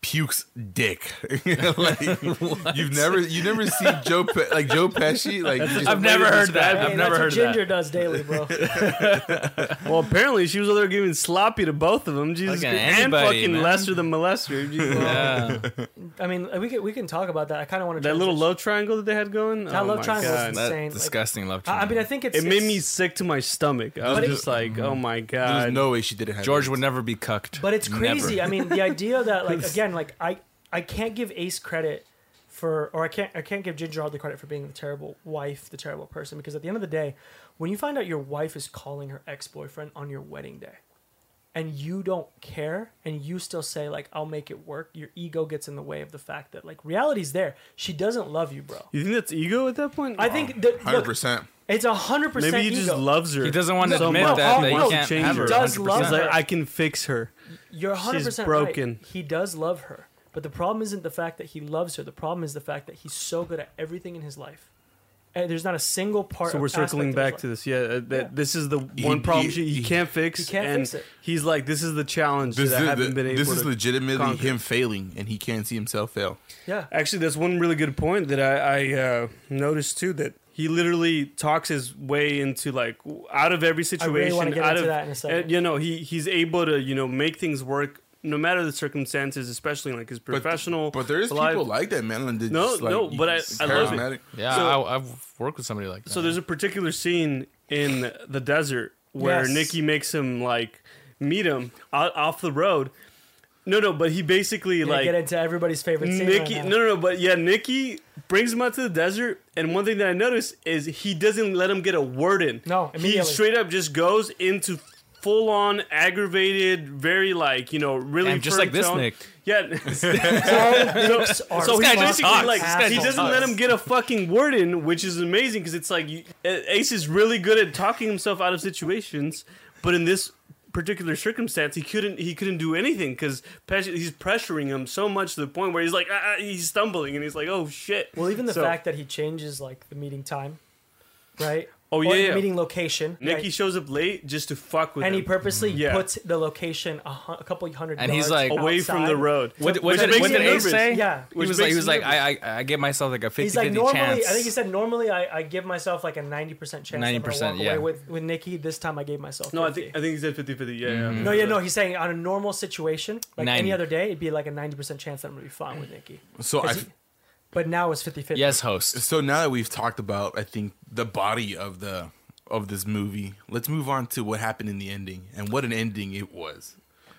pukes dick. like you've never you never seen Joe Pe- like Joe Pesci like just- I've never heard that. Hey, I've that's never what heard Ginger that. does daily, bro. Well, apparently she was over there giving sloppy to both of them. Jesus, Fucking Christ. and anybody, fucking man. Lester the molester. Jesus. Yeah. I mean, we can we can talk about that. I kind of want to That little love triangle that they had going. That oh love my triangle was insane. That Like, disgusting love. triangle. I mean, I think it's It made me sick to my stomach. I was But it- just like, mm-hmm. oh my God. there's no way she didn't have George would never be cucked. But it's crazy. I mean, the idea that like again, like I I can't give Ace credit for, or I can't I can't give Ginger all the credit for being the terrible wife, the terrible person, because at the end of the day, when you find out your wife is calling her ex boyfriend on your wedding day, and you don't care, and you still say like I'll make it work, your ego gets in the way of the fact that like reality's there. She doesn't love you, bro. You think that's ego at that point? I think that hundred look, percent. It's a hundred percent. maybe he just loves her. He doesn't want to so admit much. that, No, that no, he can't change have her. her. He does 100%. love He's like, her. I can fix her. You're 100 She's right. broken. He does love her. But the problem isn't the fact that he loves her. The problem is the fact that he's so good at everything in his life. And there's not a single part So we're aspect circling back his to this. Yeah, uh, that Yeah. this is the He- one problem he- she, he, he- can't fix. He can't and fix it. He's like, this is the challenge This, that I is, haven't been able to. this is to. legitimately conquer. him failing, and he can't see himself fail. Yeah. Actually, that's one really good point that I, I uh, noticed too. That he literally talks his way into like out of every I situation. really want to get out into of that in a second. you know, he he's able to you know make things work no matter the circumstances, especially like his professional. But there is life. people like that, man. and they're No, just, like, no, but I- I love it. Yeah, So- I, I've worked with somebody like that. So there's a particular scene in the desert where Yes. Nicky makes him like meet him o- off the road. No, no, but he basically Gonna like get into everybody's favorite scene. Nicky. right no, now. no, no, but yeah, Nicky brings him out to the desert, and one thing that I noticed is he doesn't let him get a word in. No, he straight up just goes into full on aggravated, very like you know really And just firm like this, tone. Nick. Yeah. All dicks are So he guy just fucking basically talks. like he doesn't talks. let him get a fucking word in, which is amazing because it's like you, Ace is really good at talking himself out of situations, but in this particular circumstance, he couldn't he couldn't do anything because he's pressuring him so much to the point where he's like ah, ah, he's stumbling and he's like oh shit. Well, even the So- fact that he changes like the meeting time, right? Oh or yeah, yeah. meeting location. Nicky right? shows up late just to fuck with and he him. purposely Yeah. puts the location a, hu- a couple hundred And he's yards like- away from the road. What, So- what which did, makes what did Ace nervous. say? Yeah. he Which was like, he was like, I, I, I give myself like a 50 He's like 50 normally. chance. I think he said normally I, I give myself like a ninety percent chance. 90%, 90%, walk yeah. Away with with Nicky, this time I gave myself. 50. No, I think I think he said 50-50. Yeah, yeah. Mm-hmm. No, yeah, no. He's saying on a normal situation, like 90. any other day, it'd be like a ninety percent chance that I'm gonna be fine with Nicky. So I. 'Cause he- But now it's 50-50. yes, host. So now that we've talked about, I think the body of the of this movie, let's move on to what happened in the ending and what an ending it was.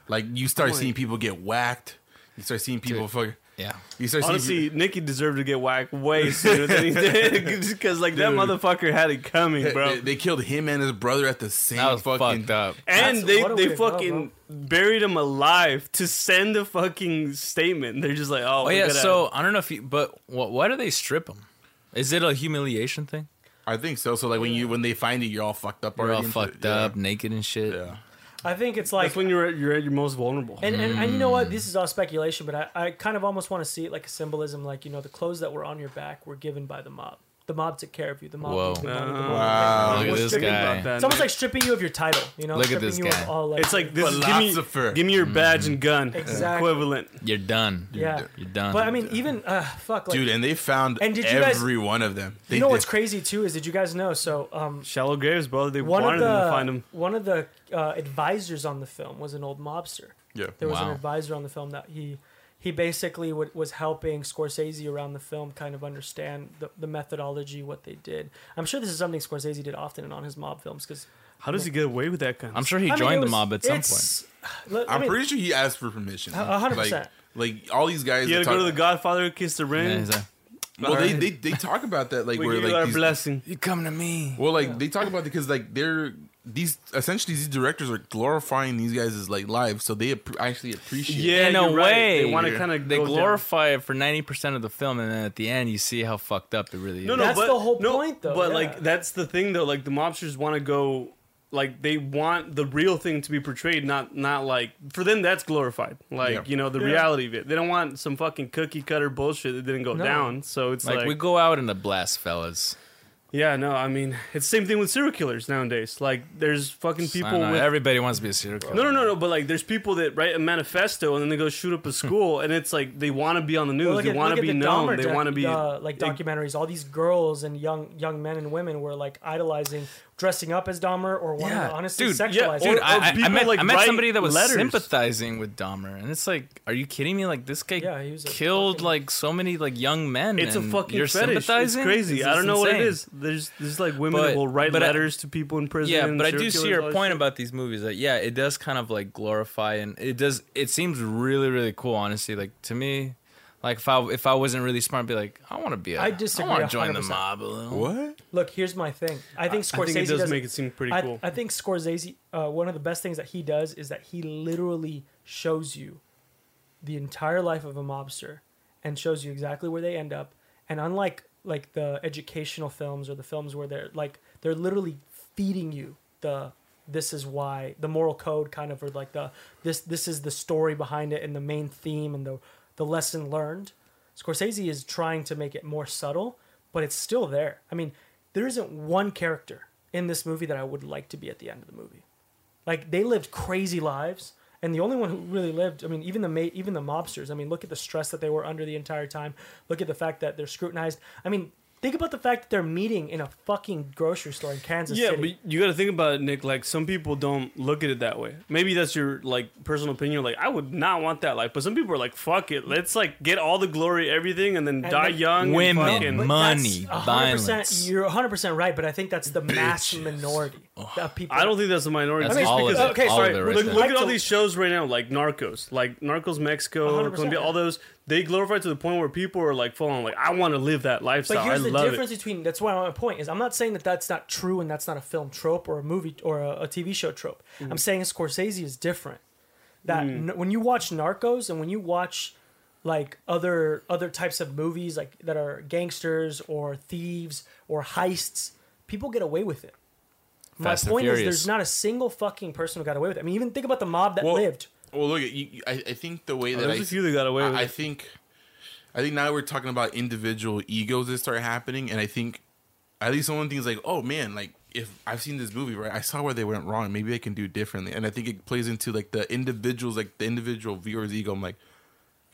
Like you start Boy. seeing people get whacked. You start seeing people Dude. fuck. Yeah. You start seeing Honestly, Nicky deserved to get whacked way sooner than he did, because like that Dude. motherfucker had it coming, bro. they- they killed him and his brother at the same That was fucking. fucked up. and That's- they what a they way to go, fucking buried him alive to send a fucking statement. They're just like, oh, Oh we're yeah, gonna- so I don't know if you, but what, why do they strip him? Is it a humiliation thing? I think so. So like when you when they find it, you're all fucked up We're already. all and fucked shit. Yeah. up, naked and shit. Yeah. I think it's like that's when you're at, you're at your most vulnerable. And, and, and you know what? Mm. This is all speculation, but I, I kind of almost want to see it like a symbolism, like you know, the clothes that were on your back were given by the mob. The mob took care of you. The mob. Whoa. gave you money, the mob- Wow. Look at this stripping- guy. It's almost like stripping you of your title. You know, Look at stripping this you guy. Of all, like, it's like this. Is, give me give me your badge and gun Exactly. equivalent. You're done. yeah. You're done. But I mean, even uh, fuck, like, Dude, and they found And did you guys- every one of them. They you know did- what's crazy too is did you guys know? So um, Shallow graves, bro. They one of wanted them to find the him. one of the uh, advisors on the film was an old mobster. Yeah. There was an advisor on the film that he he basically w- was helping Scorsese around the film kind of understand the, the methodology, what they did. I'm sure this is something Scorsese did often and on his mob films because How does he get away with that kind? Of I'm sure he I mean, joined the mob at some point. it's- Look, I I'm mean, pretty sure he asked for permission. A- a hundred Like- percent. Like all these guys. You gotta go to the Godfather, kiss the ring. Yeah, he's like, Well, they, they they talk about that like we where like you our these- blessing. you come to me. well like they talk about it because like they're these essentially these directors are glorifying these guys' as like live, so they ap- actually appreciate. it. Yeah, in a you're right. way, They wanna kinda they go down. glorify it for ninety percent of the film, and then at the end, you see how fucked up it really is. No, no, That's but, the whole no, point, though, But yeah. like, that's the thing, though. Like, the mobsters want to go, like, they want the real thing to be portrayed, not, not like for them. That's glorified. Like, Yeah. you know, the Yeah. reality of it. They don't want some fucking cookie cutter bullshit that didn't go No. down. So it's like, like, we go out in a blast, fellas. Yeah, no. I mean, it's the same thing with serial killers nowadays. Like, there's fucking I people know, with. everybody wants to be a serial killer. no, no, no, no. But like, there's people that write a manifesto and then they go shoot up a school, and it's like they want to be on the news. well, they want to at be the known. Dahmer They want to be uh, like documentaries. All these girls and young young men and women were like idolizing, dressing up as Dahmer or wanting to honestly dude, sexualize. yeah, him. Dude, Or- I, or I- I met, like, I met somebody that was letters. sympathizing with Dahmer, and it's like, are you kidding me? Like this guy Yeah, he was killed fucking- like so many like young men. It's a fucking you're fetish. It's sympathizing. crazy. It's I don't just know what it is. There's there's like women But- that will write but I- letters to people in prison. Yeah, but I do see your point shit. about these movies. That yeah, it does kind of like glorify and it does. It seems really really cool. Honestly, like to me, like if I if I wasn't really smart, I'd be like, I want to be. A, I disagree want to join the 100%. mob a little. What? Look, here's my thing. I think I Scorsese think it does does make it seem pretty I, cool. I think Scorsese, uh, one of the best things that he does is that he literally shows you the entire life of a mobster and shows you exactly where they end up. And unlike like the educational films or the films where they're like they're literally feeding you the this is why the moral code kind of or like the this this is the story behind it and the main theme and the the lesson learned. Scorsese is trying to make it more subtle, but it's still there. I mean, there isn't one character in this movie that I would like to be at the end of the movie. Like they lived crazy lives, and the only one who really lived, I mean, even the ma- even the mobsters. I mean, look at the stress that they were under the entire time. Look at the fact that they're scrutinized. I mean, think about the fact that they're meeting in a fucking grocery store in Kansas City. yeah, City. but you got to think about it, Nick. Like some people don't look at it that way. Maybe that's your like personal opinion. Like I would not want that life, but some people are like, "Fuck it, let's like get all the glory, everything, and then And die then- young." and Women. fucking- But money, that's 100%, violence. You're 100 percent right, but I think that's the mass Bitches. minority of people. I don't think that's a minority. That's I mean, all of because- it. okay, all sorry, of it right Look, there. look at all these shows right now, like Narcos, like Narcos Mexico, 100%, Colombia, all those. They glorify to the point where people are like, falling like I want to live that lifestyle. But here's I the love difference it." between that's why my point is I'm not saying that that's not true and that's not a film trope or a movie or a, a TV show trope. Mm. I'm saying Scorsese is different. That n- when you watch Narcos and when you watch like other other types of movies like that are gangsters or thieves or heists, people get away with it. My Fast and point is there's not a single fucking person who got away with it. I mean, even think about the mob that Well, lived. Well, look, you, I, I think the way Oh, that there's I, a few that got away I, I think, I think now we're talking about individual egos that start happening, and I think, at least one thing is like, oh man, like if I've seen this movie, right, I saw where they went wrong. Maybe I can do differently, and I think it plays into like the individuals, like the individual viewer's ego. I'm like,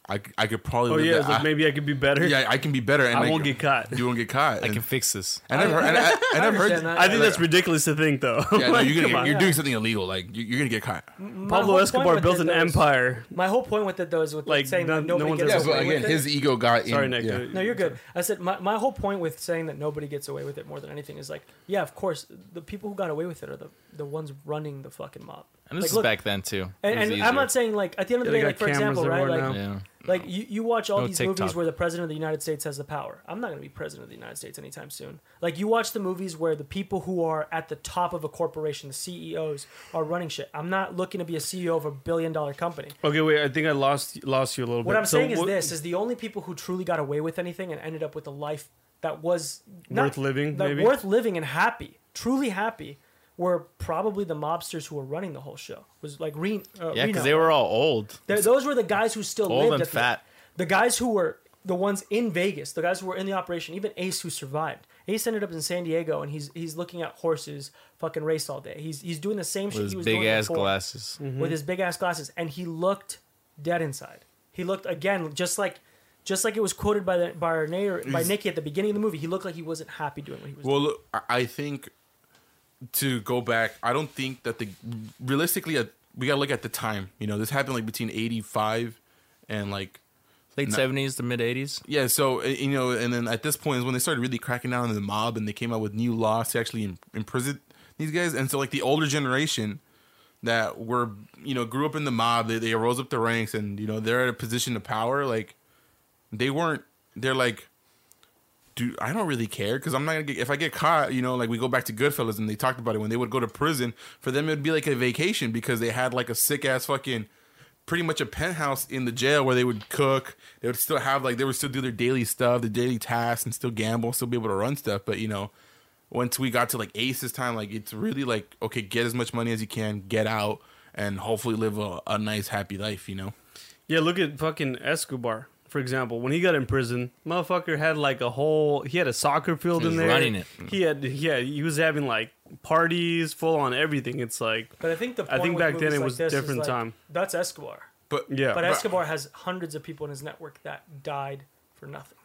I, c- I could probably. Oh yeah, like I- maybe I could be better. yeah, I can be better, and I like, won't get caught. You won't get caught. I and, can fix this. and I've heard, and, I, and I've heard. understand that. I think like- that's ridiculous to think, though. Yeah, no, you're, gonna come get, you're doing something illegal. Like you- you're gonna get caught. My Pablo Escobar with built an is- empire. My whole point with it though is with Like, saying no- that no nobody one's gets Yeah, away but again, with it. his ego got. Sorry, in, Nick. yeah. No, you're good. I said my, my whole point with saying that nobody gets away with it more than anything is like, yeah, of course, the people who got away with it are the, the ones running the fucking mob. And this Like, is look, back then too. And, and. I'm not saying like at the end of the they day, like for example, right? Like. Yeah. like you, you watch all No these TikTok. movies where the president of the United States has the power. I'm not going to be president of the United States anytime soon. Like you watch the movies where the people who are at the top of a corporation, the CEOs, are running shit. I'm not looking to be a CEO of a billion dollar company. Okay, wait. I think I lost lost you a little What bit. What I'm So saying is what- this: is the only people who truly got away with anything and ended up with a life that was not- Worth living, that maybe? worth living and happy, truly happy, were probably the mobsters who were running the whole show. Was like Re- uh, Yeah, because they were all old. Th- those were the guys who still Old lived. and at the- fat. The, guys who were the ones in Vegas, the guys who were in the operation, even Ace who survived. Ace ended up in San Diego and he's he's looking at horses fucking race all day. He's he's doing the same shit With his he was big doing ass before glasses. with his big ass glasses, and he looked dead inside. He looked again just like just like it was quoted by the by our neighbor, by He's- Nicky at the beginning of the movie. He looked like he wasn't happy doing what he was doing. Well, look, I- I think to go back, I don't think that the realistically, uh, we gotta look at the time. You know, this happened like between '85 and like Late seventies to mid eighties. yeah. So uh, you know, and then at this point is when they started really cracking down on the mob, and they came out with new laws to actually im- imprison these guys. And so like the older generation that were you know grew up in the mob, they they rose up the ranks, and you know they're at a position of power. Like they weren't. They're like dude, I don't really care because I'm not gonna get if I get caught. You know, like we go back to Goodfellas and they talked about it when they would go to prison. For them, it would be like a vacation because they had like a sick ass fucking, pretty much a penthouse in the jail where they would cook. They would still have like they would still do their daily stuff, the daily tasks, and still gamble, still be able to run stuff. But you know, once we got to like Ace's time, like it's really like okay, get as much money as you can, get out, and hopefully live a, a nice happy life. You know. Yeah, look at fucking Escobar, for example. When he got in prison, motherfucker had like a whole. He had a soccer field He in was there. running it. He had, yeah, he was having like parties, full on everything. It's like, But I think the I point think with back then movies it like was this is, different like, time. That's Escobar. But Yeah. But But- Escobar has hundreds of people in his network that died for nothing,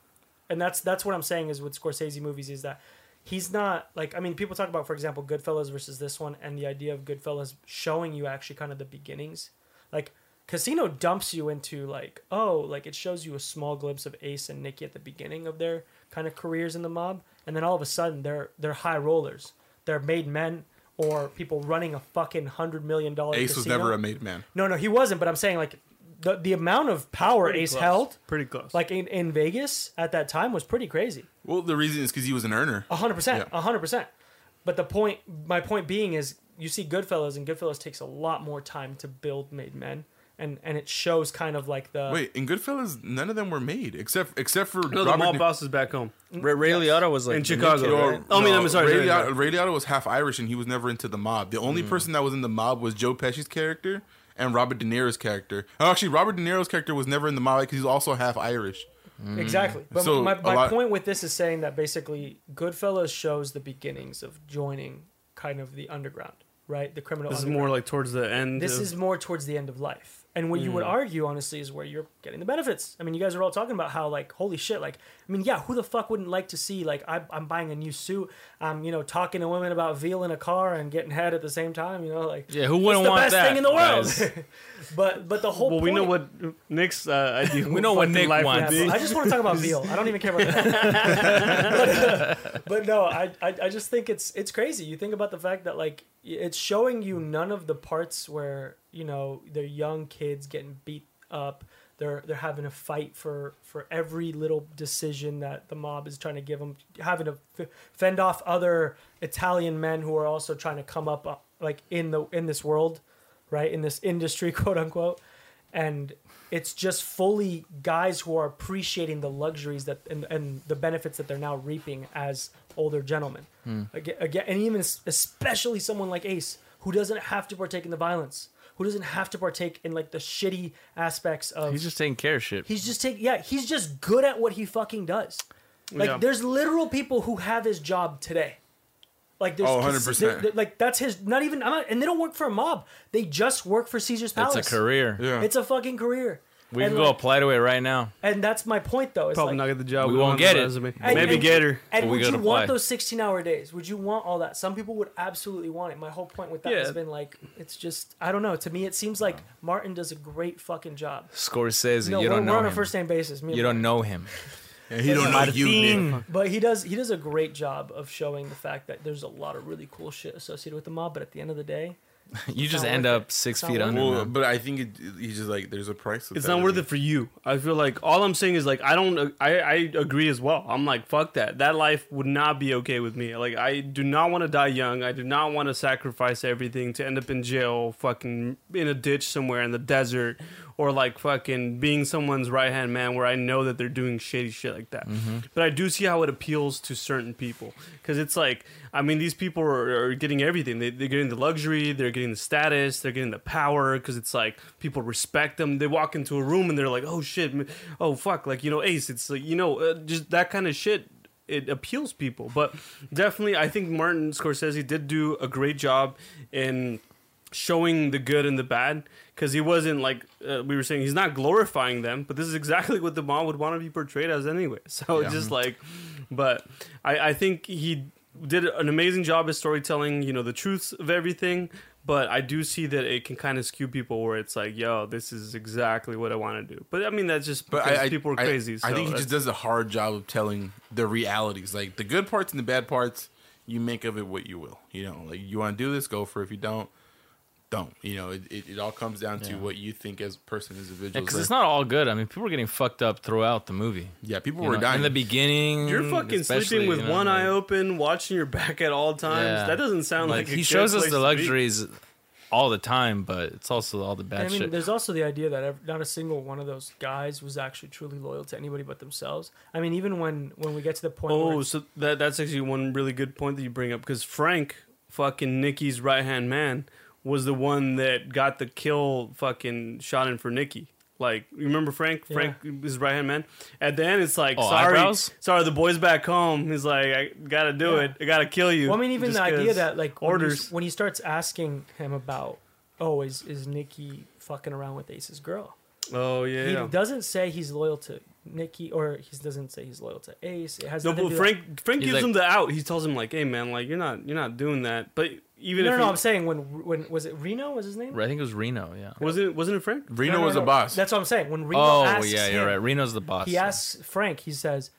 and that's that's what I'm saying is with Scorsese movies is that he's not like I mean people talk about for example Goodfellas versus this one and the idea of Goodfellas showing you actually kind of the beginnings, like Casino dumps you into like oh like it shows you a small glimpse of Ace and Nicky at the beginning of their kind of careers in the mob, and then all of a sudden they're they're high rollers, they're made men. Or people running a fucking hundred million dollar. Ace was never a made man. No, no, he wasn't. But I'm saying like the the amount of power Pretty Ace close. held, pretty close. like in, in Vegas at that time, was pretty crazy. Well, the reason is because he was an earner. A hundred percent, a hundred percent. But the point, my point being is, you see Goodfellas, and Goodfellas takes a lot more time to build made men, and and it shows kind of like the Wait, in Goodfellas, none of them were made except except for no, the Robert mob De- boss is back home mm, Ray, Ray Liotta was like in Chicago. kid, Or- right? Oh, I mean, I'm sorry. Ray, sorry, Liotta. Ray Liotta was half Irish and he was never into the mob. The only mm. person that was in the mob was Joe Pesci's character and Robert De Niro's character. Oh, actually, Robert De Niro's character was never in the mob because he's also half Irish. Mm. exactly. But So, my, a my lot- point with this is saying that basically Goodfellas shows the beginnings of joining kind of the underground, right? The criminal. This is more like towards the end. This of- is more towards the end of life. And what you would argue, honestly, is where you're getting the benefits. I mean, you guys are all talking about how, like, holy shit, like, I mean, yeah, who the fuck wouldn't like to see, like, I, I'm buying a new suit, I'm, you know, talking to women about veal in a car and getting head at the same time, you know, like, Yeah, who it's wouldn't the want best that? thing in the world. but, but the whole well, we know what Nick's uh, ideal. We know what fucking Nick wants. Yeah, I just want to talk about veal. I don't even care about that. but, uh, but no, I, I I just think it's it's crazy. You think about the fact that like it's showing you none of the parts where you know they're young kids getting beat up. They're they're having to fight for for every little decision that the mob is trying to give them. Having to f- fend off other Italian men who are also trying to come up uh, like in the in this world, right in this industry, quote unquote and it's just fully guys who are appreciating the luxuries that and, and the benefits that they're now reaping as older gentlemen. Again, again, and even especially someone like Ace, who doesn't have to partake in the violence, who doesn't have to partake in like the shitty aspects of. He's just taking care of shit. he's just taking. Yeah, he's just good at what he fucking does. Like, Yeah. there's literal people who have his job today. Like there's Oh, 100%. they're- they're- like that's his not even I'm not, and they don't work for a mob. They just work for Caesar's Palace. It's a career. Yeah. It's a fucking career. We and can go apply to it right now. and that's my point though. It's Probably like, not get the job. We don't won't get the it. resume. And- Maybe and- get her. And But we would you gotta want those 16 hour days? Would you want all that? Some people would absolutely want it. My whole point with that Yeah. has been like, it's just, I don't know. To me, it seems like Martin does a great fucking job. Scorsese, No, you we're, don't we're know on a first name basis. me You don't know him. And he don't know you, But he does he does a great job of showing the fact that there's a lot of really cool shit associated with the mob. But at the end of the day, You just end up it. six It's feet under. Well, man. but I think it, he's just like there's a price. It's that, not worth it for you. I feel like all I'm saying is like I don't. I I agree as well. I'm like fuck that. That life would not be okay with me. Like I do not want to die young. I do not want to sacrifice everything to end up in jail, fucking in a ditch somewhere in the desert, or like fucking being someone's right hand man where I know that they're doing shady shit like that. But I do see how it appeals to certain people because it's like I mean these people are, are getting everything. They, they're getting the luxury, they're getting the status, they're getting the power because it's like people respect them. They walk into a room and they're like, oh shit, oh fuck, like you know Ace. It's like you know uh, just that kind of shit. It appeals people, but definitely I think Martin Scorsese did do a great job in showing the good and the bad because he wasn't like uh, we were saying he's not glorifying them but this is exactly what the mom would want to be portrayed as anyway so Yeah. just like but I, I think he did an amazing job at storytelling you know the truths of everything but i do see that it can kind of skew people where it's like yo this is exactly what i want to do but i mean that's just But because I, I, people are I- crazy I, so think he just does a hard job of telling the realities, like the good parts and the bad parts. You make of it what you will. You know, like you want to do this, go for. it. If you don't, don't. You know, it, it, it all comes down to Yeah. what you think as a person, as individual. Because it's not all good. I mean, people were getting fucked up throughout the movie. yeah, people You were know, dying in the beginning. you're fucking sleeping with you know, one like- eye open watching your back at all times Yeah. that doesn't sound like, Like a he good shows us place the luxuries all the time, but it's also all the bad I mean, shit. there's also the idea that not a single one of those guys was actually truly loyal to anybody but themselves. I mean, even when when we get to the point oh, where Oh, it's- so that that's actually one really good point that you bring up because Frank, fucking Nicky's right hand man, was the one that got the kill fucking shot in for Nicky. Like, you remember Frank? Yeah. Frank is right hand man. At the end, it's like, Oh, sorry, eyebrows? sorry, the boy's back home. He's like, I gotta do Yeah. it. I gotta kill you. Well, I mean, even the idea that like when, orders. He, when he starts asking him about, oh, is is Nicky fucking around with Ace's girl? Oh yeah. He yeah. doesn't say he's loyal to Nicky, or he doesn't say he's loyal to Ace. It has No, but to do Frank Frank gives like- him the out. He tells him like, "Hey man, like you're not you're not doing that." But even No, if no, no, he- I'm saying when when was it Remo? Was his name? I think it was Remo. Yeah. wasn't it wasn't it Frank? Remo No, no, was no. a boss. That's what I'm saying. When Remo Oh asks yeah, you're him, right. Remo's the boss. He asks Frank. He says,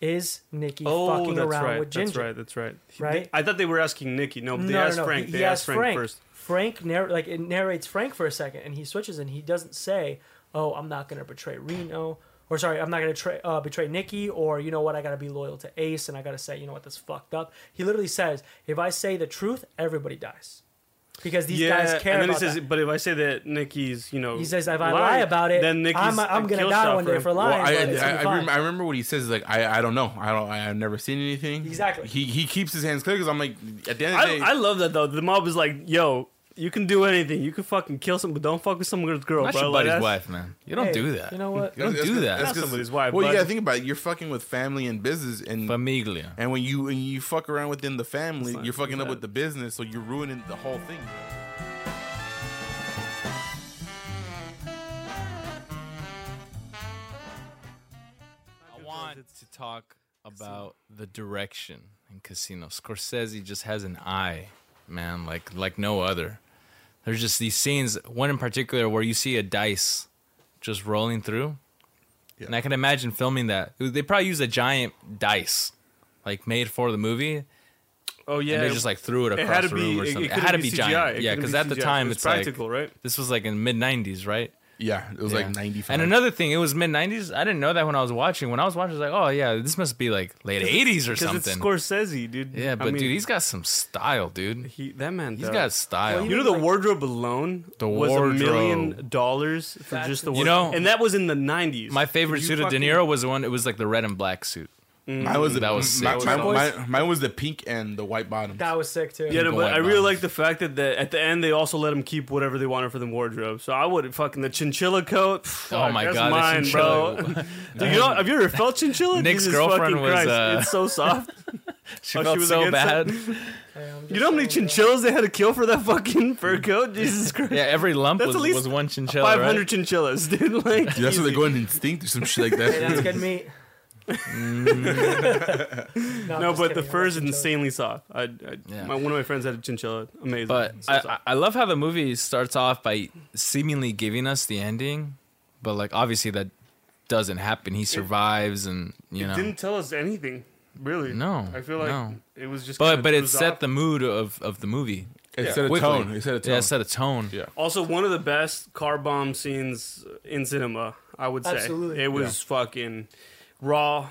"Is Nicky Oh, fucking around right. with That's right. That's right. He- Right? I thought they were asking Nicky. No, but they no, asked no, no. Frank. He, they he asked asked Frank, Frank first. Frank narr- like it narrates Frank for a second, and he switches, and he doesn't say, "Oh, I'm not gonna betray Reno," or sorry, I'm not gonna tra- uh, betray Nicky, or you know what, I gotta be loyal to Ace, and I gotta say, you know what, that's fucked up. He literally says, "If I say the truth, everybody dies," because these yeah, guys care and then about he says, that. "But if I say that Nicky's, you know, He says, "If I lying, lie about it, then Nicky's I'm, I'm gonna kill die shot one day him." for Well, lying." I, I, I, be remember, I remember what he says. Is like I, I don't know. I don't. I've never seen anything. Exactly. He he keeps his hands clear because I'm like at the end of the I, day. I love that though. The mob is like, "Yo, you can do anything. You can fucking kill someone, but don't fuck with someone's girl, Not bro." your Like, buddy's that's- wife, man. You don't Hey, do that. You know what? You don't That's do 'cause- that. that's Not 'cause- somebody's wife, Well, you but- gotta think about it. You're fucking with family and business, and Familia. and when you when you fuck around within the family, not- you're fucking up with the business, so you're ruining the whole thing. I want to talk about the direction in Casino. Scorsese just has an eye, man, like like no other. There's just these scenes, one in particular where you see a dice just rolling through. Yeah. And I can imagine filming that. They probably used a giant dice, like made for the movie, Oh yeah, and they just like threw it it across to the be. room or something. it It, couldn't had to be be CGI. giant, It yeah, because be at the time it it's like practical, right? this was like in mid '90s, right? Yeah, it was Yeah. like 95. And another thing, it was mid '90s. I didn't know that when I was watching. When I was watching, I was like, "Oh yeah, this must be like late '80s or Because something." it's Scorsese, dude. yeah, I but mean, dude, he's got some style, dude. he that man. He's does. got style. Well, You know the wardrobe alone The was a million dollars for That's just the insane. You wardrobe, know- and that was in the nineties. My favorite suit of De Niro was the one. It was like the red and black suit. Mine was the, That was my, sick. my, Turquoise? my- mine was the pink and the white bottom. That was sick too. Yeah, no, but white I really like the fact that the, at the end they also let him keep whatever they wanted for the wardrobe. So I would fucking the chinchilla coat. fuck, my that's God, the mine, chinchilla. bro. Dude, you know, have you ever felt chinchilla? Nick's Jesus girlfriend was, uh, it's so soft. She Oh, she felt was so against bad. Hey, You know how many saying, chinchillas they had to kill for that fucking fur coat? Jesus Christ. yeah, every lump That's was, at least was one chinchilla. Five hundred Right? chinchillas, dude. Like That's why easy. they're going instinct or some shit like Hey, that's that. good meat. Mm. No, but the fur is insanely soft. I, I Yeah. my, one of my friends had a chinchilla. Amazing. But So I. I I love how the movie starts off by seemingly giving us the ending, but like obviously that doesn't happen. He survives, and you it know, didn't tell us anything, really. No, I feel like no. it was just. but but it set off. the mood of of the movie. It set a Quickly. tone. It set a tone. Yeah, it set a tone. Yeah. Also, one of the best car bomb scenes in cinema, I would say. Absolutely. It was fucking raw.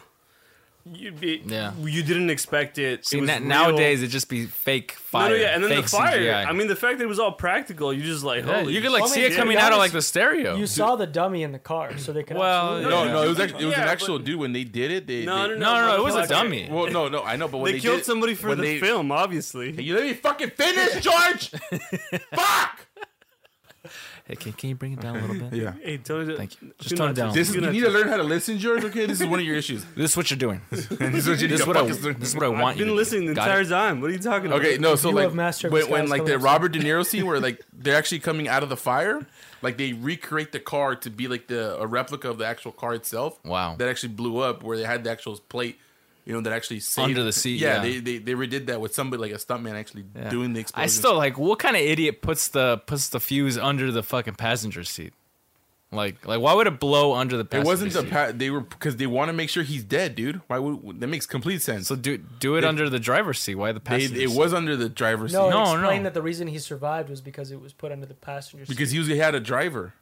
You, it, Yeah. you didn't expect it. See, it was na- nowadays it just be fake fire. no, yeah, and then fake the fire. CGI. I mean, the fact that it was all practical, you just like, Yeah, you could like Well, I see mean, it to coming be out of like the stereo. You saw the dummy in the car, so they could. Well, No, no, it was actually it was Yeah, an but- actual dude. When they did it, they No, they, no, no, no, it was a dummy. Well, no, no, I know, but when They they, killed did, somebody for the they, film, obviously. Hey, you let me fucking finish, George. Fuck. Hey, can, can you bring it down a little bit? Yeah. Hey, Tony, Thank you. Just do tone it down. This is, you need to learn how to listen, George. Okay, this is one of your issues. This is what you're doing. this is what you need This is what I. This is what I want I've you. been to listening do. the Got entire it? time. What are you talking about? Okay, no, so Review like of Master of when, Disguise when like the up. Robert De Niro scene where like they're actually coming out of the fire, like they recreate the car to be like the a replica of the actual car itself. Wow. that actually blew up where they had the actual plate, you know, that actually saved Under the seat, Yeah, yeah. They, they they redid that with somebody like a stuntman actually Yeah. doing the explosion. I still like. What kind of idiot puts the puts the fuse under the fucking passenger seat? Like, like why would it blow under the Passenger It wasn't the seat? pa- they were because they want to make sure he's dead, dude. Why would that makes complete sense? So do do it They- under the driver's seat. Why the they, passenger? it seat? was under the driver's No, seat No, no, explain no. that the reason he survived was because it was put under the passenger seat. because he usually had a driver.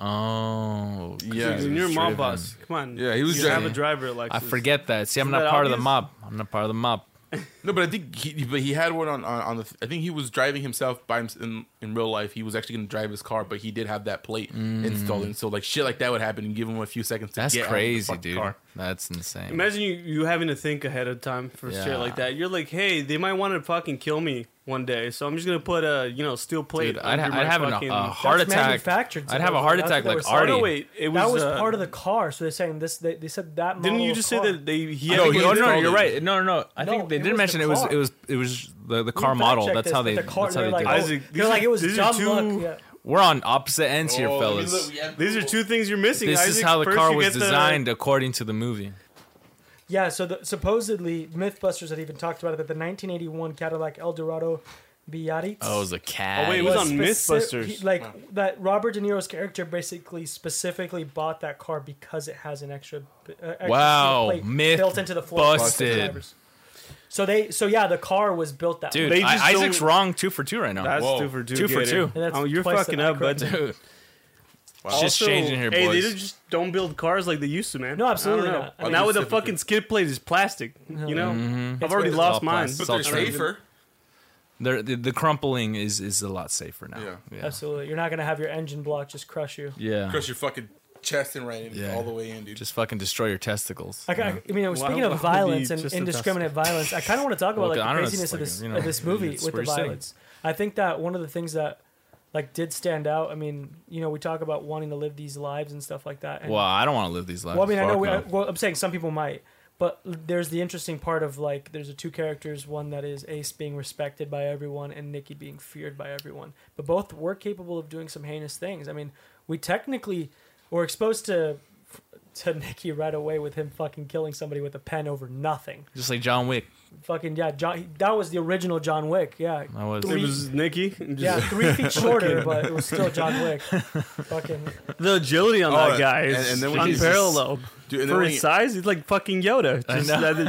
Oh, 'cause Yeah. he You're a mob driven. boss. Come on. Yeah, he was You have a driver, like I forget that. See, I'm Isn't not that part of the obvious? mob. I'm not part of the mob. No, but I think he but he had one on on, on the. I think he was driving himself by himself in, in real life. He was actually going to drive his car, but he did have that plate installed, and so like shit like that would happen and give him a few seconds. to Mm. That's get out of the crazy, fucking dude. car. That's insane. Imagine you, you having to think ahead of time for shit like that. You're like, hey, they might want to fucking kill me one day, so I'm just gonna put a you know steel plate. Dude, I'd, ha- I'd my have an, fucking- a heart attack. manufactured I'd have a heart attack like were saying. Artie. No, wait, it was that was uh, part of the car. So they're saying this. They, they said that. Didn't you of just say that they? He No, had to he go Oh no, you're right. No, no, no. I No, think they did was mention the it was it was it was the, the car model. That's how they The car, that's how they're did. it. oh, Isaac, they're like it was dumb luck. Yeah. We're on opposite ends here, Oh, let me fellas. look, we have These are two things you're missing. This is Isaac. how the First car you was get the- designed according to the movie. Yeah, so the, supposedly MythBusters had even talked about it that the 1981 Cadillac Eldorado Biarritz. Oh, it was a cat. Oh, wait, it was on speci- Mythbusters. he- like that, Robert De Niro's character basically specifically bought that car because it has an extra, uh, extra Wow, plate myth built into the floor. for busted. drivers. So they, so yeah, the car was built that Dude, way. They just Isaac's don't- wrong two for two right now. That's Whoa. two for two. Two for Gator. two. And that's Oh, you're twice fucking that up, bud. correct. Dude, Wow. Just changing here, hey, they just don't build cars like they used to, man. No, absolutely I don't not. I mean- now with the Specifically. fucking skid plate is plastic. You know, Mm-hmm. I've already It's lost mine. plastic. but they're It's all safer. They're- the, the crumpling is is a lot safer now. Yeah. yeah. Absolutely, you're not gonna have your engine block just crush you. Yeah. Crush your fucking chest and right in, Yeah. all the way in, dude. Just fucking destroy your testicles. I, I, I mean, Why speaking of violence and indiscriminate violence, I kind of want to talk about Well, like the don't know, craziness it's of like, this you know, of this movie with the you're sitting. violence. I think that one of the things that like did stand out. I mean, you know, we talk about wanting to live these lives and stuff like that. And, Well, I don't want to live these lives. well, I mean, I know. Fuck We, no. well, I'm saying some people might, but there's the interesting part of like there's a two characters. One that is Ace being respected by everyone, and Nicky being feared by everyone. But both were capable of doing some heinous things. I mean, we technically were exposed to to Nicky right away with him fucking killing somebody with a pen over nothing. Just like John Wick. Fucking yeah, John. That was the original John Wick. Yeah, I was. It Three- was Nicky. Yeah, three feet shorter, but it was still John Wick. Fucking The agility on Oh, that guy is and- and then when he's unparalleled. Dude, and For his he- size, he's like fucking Yoda. I Just, know.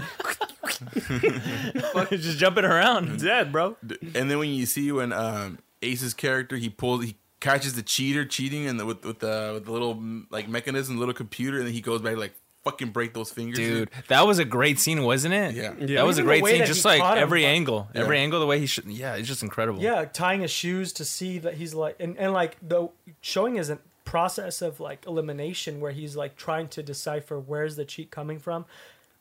just jumping around. dead, bro. and then when you see when um, Ace's character he pulls he catches the cheater cheating and the, with with the with the little like mechanism, little computer, and then he goes back like fucking break those fingers, Dude, that was a great scene, wasn't it? Yeah. Yeah. That was a Even the great scene. Just like caught him, every angle, Yeah. every angle, the way he should. Yeah, it's just incredible. yeah, tying his shoes to see that he's like, and, and like the showing his process of like elimination where he's like trying to decipher where's the cheat coming from.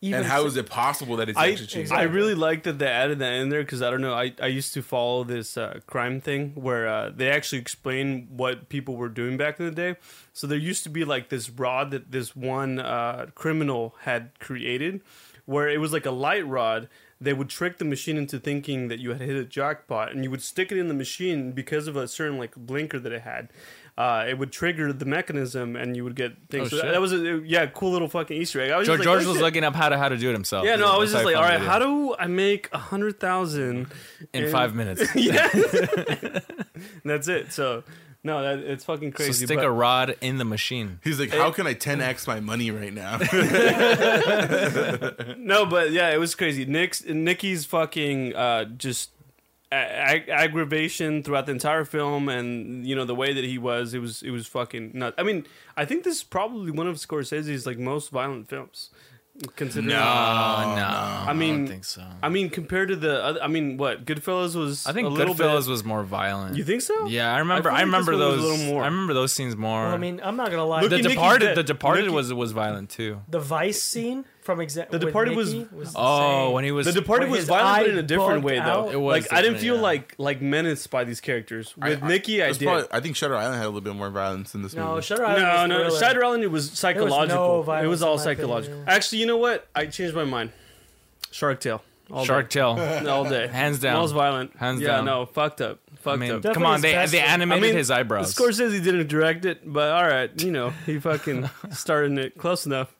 Even and how is it possible that it's I, actually changed? I really like that they added that in there because I don't know. I, I used to follow this uh, crime thing where uh, they actually explain what people were doing back in the day. So there used to be like this rod that this one uh, criminal had created, where it was like a light rod. They would trick the machine into thinking that you had hit a jackpot, and you would stick it in the machine because of a certain like blinker that it had. Uh, it would trigger the mechanism, and you would get things. Oh, so that, that was a yeah, cool little fucking Easter egg. I was George, just like, George was looking up how to how to do it himself. Yeah, no, I was just like, all right, how do I make a hundred thousand? in and- five minutes? yeah, that's it. So, no, that it's fucking crazy. So crazy. stick but- a rod in the machine. He's like, how can I 10x my money right now? no, but yeah, it was crazy. Nick's Nicky's fucking uh, just a- ag- aggravation throughout the entire film, and you know the way that he was, it was it was fucking nuts. I mean, I think this is probably one of Scorsese's like most violent films. Considering, no, no, I mean, I don't think so. I mean, compared to the, other, I mean, what Goodfellas was. I think a little Goodfellas bit, was more violent. You think so? Yeah, I remember. feel I, remember one was a those. little more. I remember those scenes more. Well, I mean, I'm not gonna lie. Look the Departed. The Departed Nicky- was was violent too. the Vice scene from example. The Departed was- Oh, when he was The Departed was his violent, but eye in a different bugged way, though. out. It was like I didn't different, feel yeah. like like menaced by these characters. With Nicky, I, did. probably- I think Shutter Island had a little bit more violence in this No, movie. Shutter Island. no, was no, thriller. Shutter Island. It was psychological. it violence was in all my psychological. opinion. Actually, you know what? I changed my mind. Shark Tale. All Shark day. Tale. all day, Hands down. Most violent. Hands yeah, down. no, fucked up. Fucked I mean, up. Come on, they best they one. animated I mean, his eyebrows. Scorsese didn't direct it, but all right, you know, he fucking started it close enough.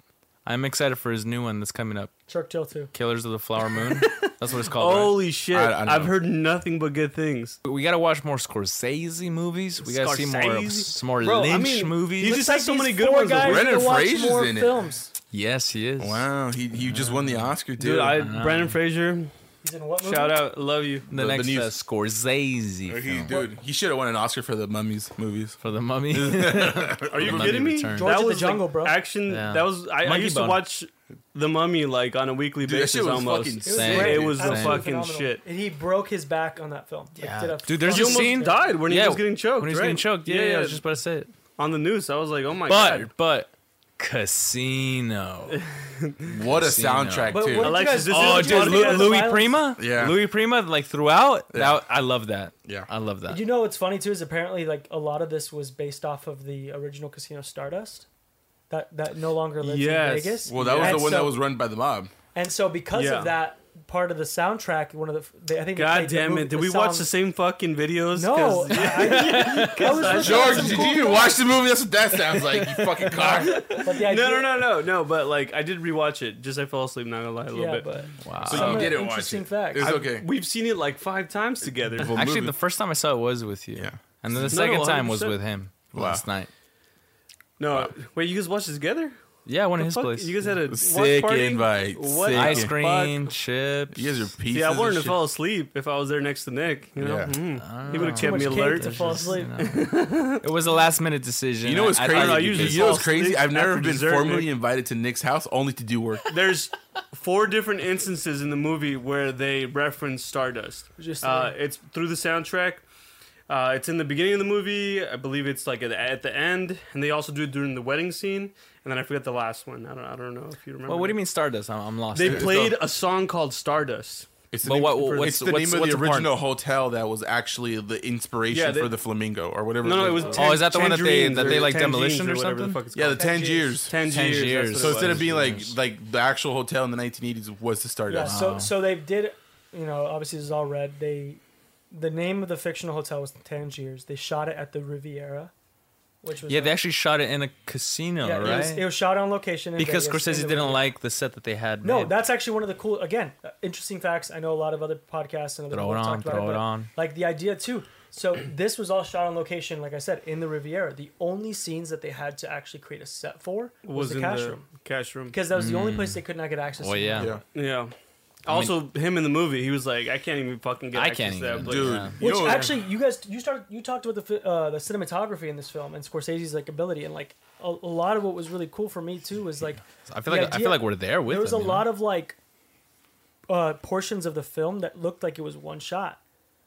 I'm excited for his new one that's coming up, Shark Tale too. Killers of the Flower Moon. That's what it's called. right? Holy shit! I- I don't I've heard nothing but good things. We gotta watch more Scorsese movies. We gotta see more Scorsese? some more Bro, I Lynch mean, movies. he Looks just like has so many good four ones. Guys Brendan to watch Fraser's more in it. films. yes, he is. Wow, he he just won the Oscar, dude. Dude, I Brendan Fraser, He's in what movie? shout out, love you. The, The- the next new- uh, Scorsese Or he, film dude, he should have won an Oscar for the Mummies movies. for the Mummy. Are you Mummy kidding me? Returns. George that of the was Jungle, like bro. Action. Yeah. That was. I, I Monkey used Bone. to watch the Mummy like on a weekly Dude, that basis shit was almost. fucking It was Same. great. It was the Absolutely fucking phenomenal. shit. And he broke his back on that film. Like, Yeah. did a Dude, there's He a fucking- almost scene- died when he Yeah, was getting choked. when he was right? getting choked. Yeah, yeah, I was just about to say it. on the news. I was like, oh my But god. but Casino. What a Casino. soundtrack But too. what Alexis, guys- this Oh, is did you guys dude, think Lu- about Louis violence? Prima. Yeah. Louis Prima, like throughout. Yeah. That, I love that. Yeah. I love that. You know what's funny too is apparently like a lot of this was based off of the original Casino Stardust, that that no longer lives Yes. in Vegas. well, that was And the one so- that was run by the mob. And so because Yeah. of that part of the soundtrack, one of the they, I think they God the damn movie- it! Did the we watch the same fucking videos? No, 'Cause- I, I, I was looking at George, did cool you even watch the movie? That's what that sounds like. You fucking car. Idea, no, no, no, no, no. But like, I did rewatch it. Just I fell asleep. Not gonna lie, a little Yeah, bit. but wow. So you of the didn't watch interesting it. facts. It's I- okay. We've seen it like five times together. Actually, movie. the first time I saw it was with you. Yeah. And then the No, second time was with him Wow. last night. No, wait, you guys watched it together? Yeah, one of The his fuck? place. You guys had a Sick party? invite. What Sick. ice cream, fuck? chips. You guys are pieces. See, I of wanted to shit. fall asleep if I was there next to Nick. You know, Yeah. Mhm. he would have kept me alert. to fall Just, asleep. you know. it was a last minute decision. You know what's I- I crazy? thought I usually you know what's crazy? I've never been dessert, formally Nick. invited to Nick's house only to do work. There's four different instances in the movie where they reference Stardust. Just Uh, it's through the soundtrack. Uh, it's in the beginning of the movie. I believe it's like at, at the end, and they also do it during the wedding scene. And then I forget the last one. I don't. I don't know if you remember. Well, what do you mean Stardust? I'm, I'm lost. They there. played a song called Stardust. It's the But name, what- it's what's- the what's- name of what's the the part? original hotel that was actually the inspiration Yeah, they- for the flamingo or whatever. No, no, it was. called. Oh, is that the one that they- that they, like, Tangiers demolition or whatever the something? fuck it's yeah, the called. Tangiers. Tangiers. Tangiers. So instead of being like like the actual hotel in the 1980s was the Stardust. Yeah, Stardust. so so they did, you know, obviously this is all red. They, the name of the fictional hotel was Tangiers. They shot it at the Riviera, which was Yeah, a- they actually shot it in a casino, yeah, right? it, was, it was shot on location in because Vegas, Scorsese the didn't Riviera. like the set that they had. No, made. that's actually one of the cool. Again, uh, interesting facts. I know a lot of other podcasts and other throw people it have on, talked about throw it, it but, on. Like the idea too. So this was all shot on location, like I said, in the Riviera. The only scenes that they had to actually create a set for was, was the cash the room cash room. because that was the only Mm. place they could not get access. Well, to. yeah. yeah. Yeah. Also, him in the movie, he was like, "I can't even fucking get I access can't to that. Dude, Yeah. Which know, actually, you guys, you started, you talked about the uh, the cinematography in this film and Scorsese's like ability, and like a, a lot of what was really cool for me too was like I feel the like I feel like we're there with there was them, a you know? lot of like uh, portions of the film that looked like it was one shot.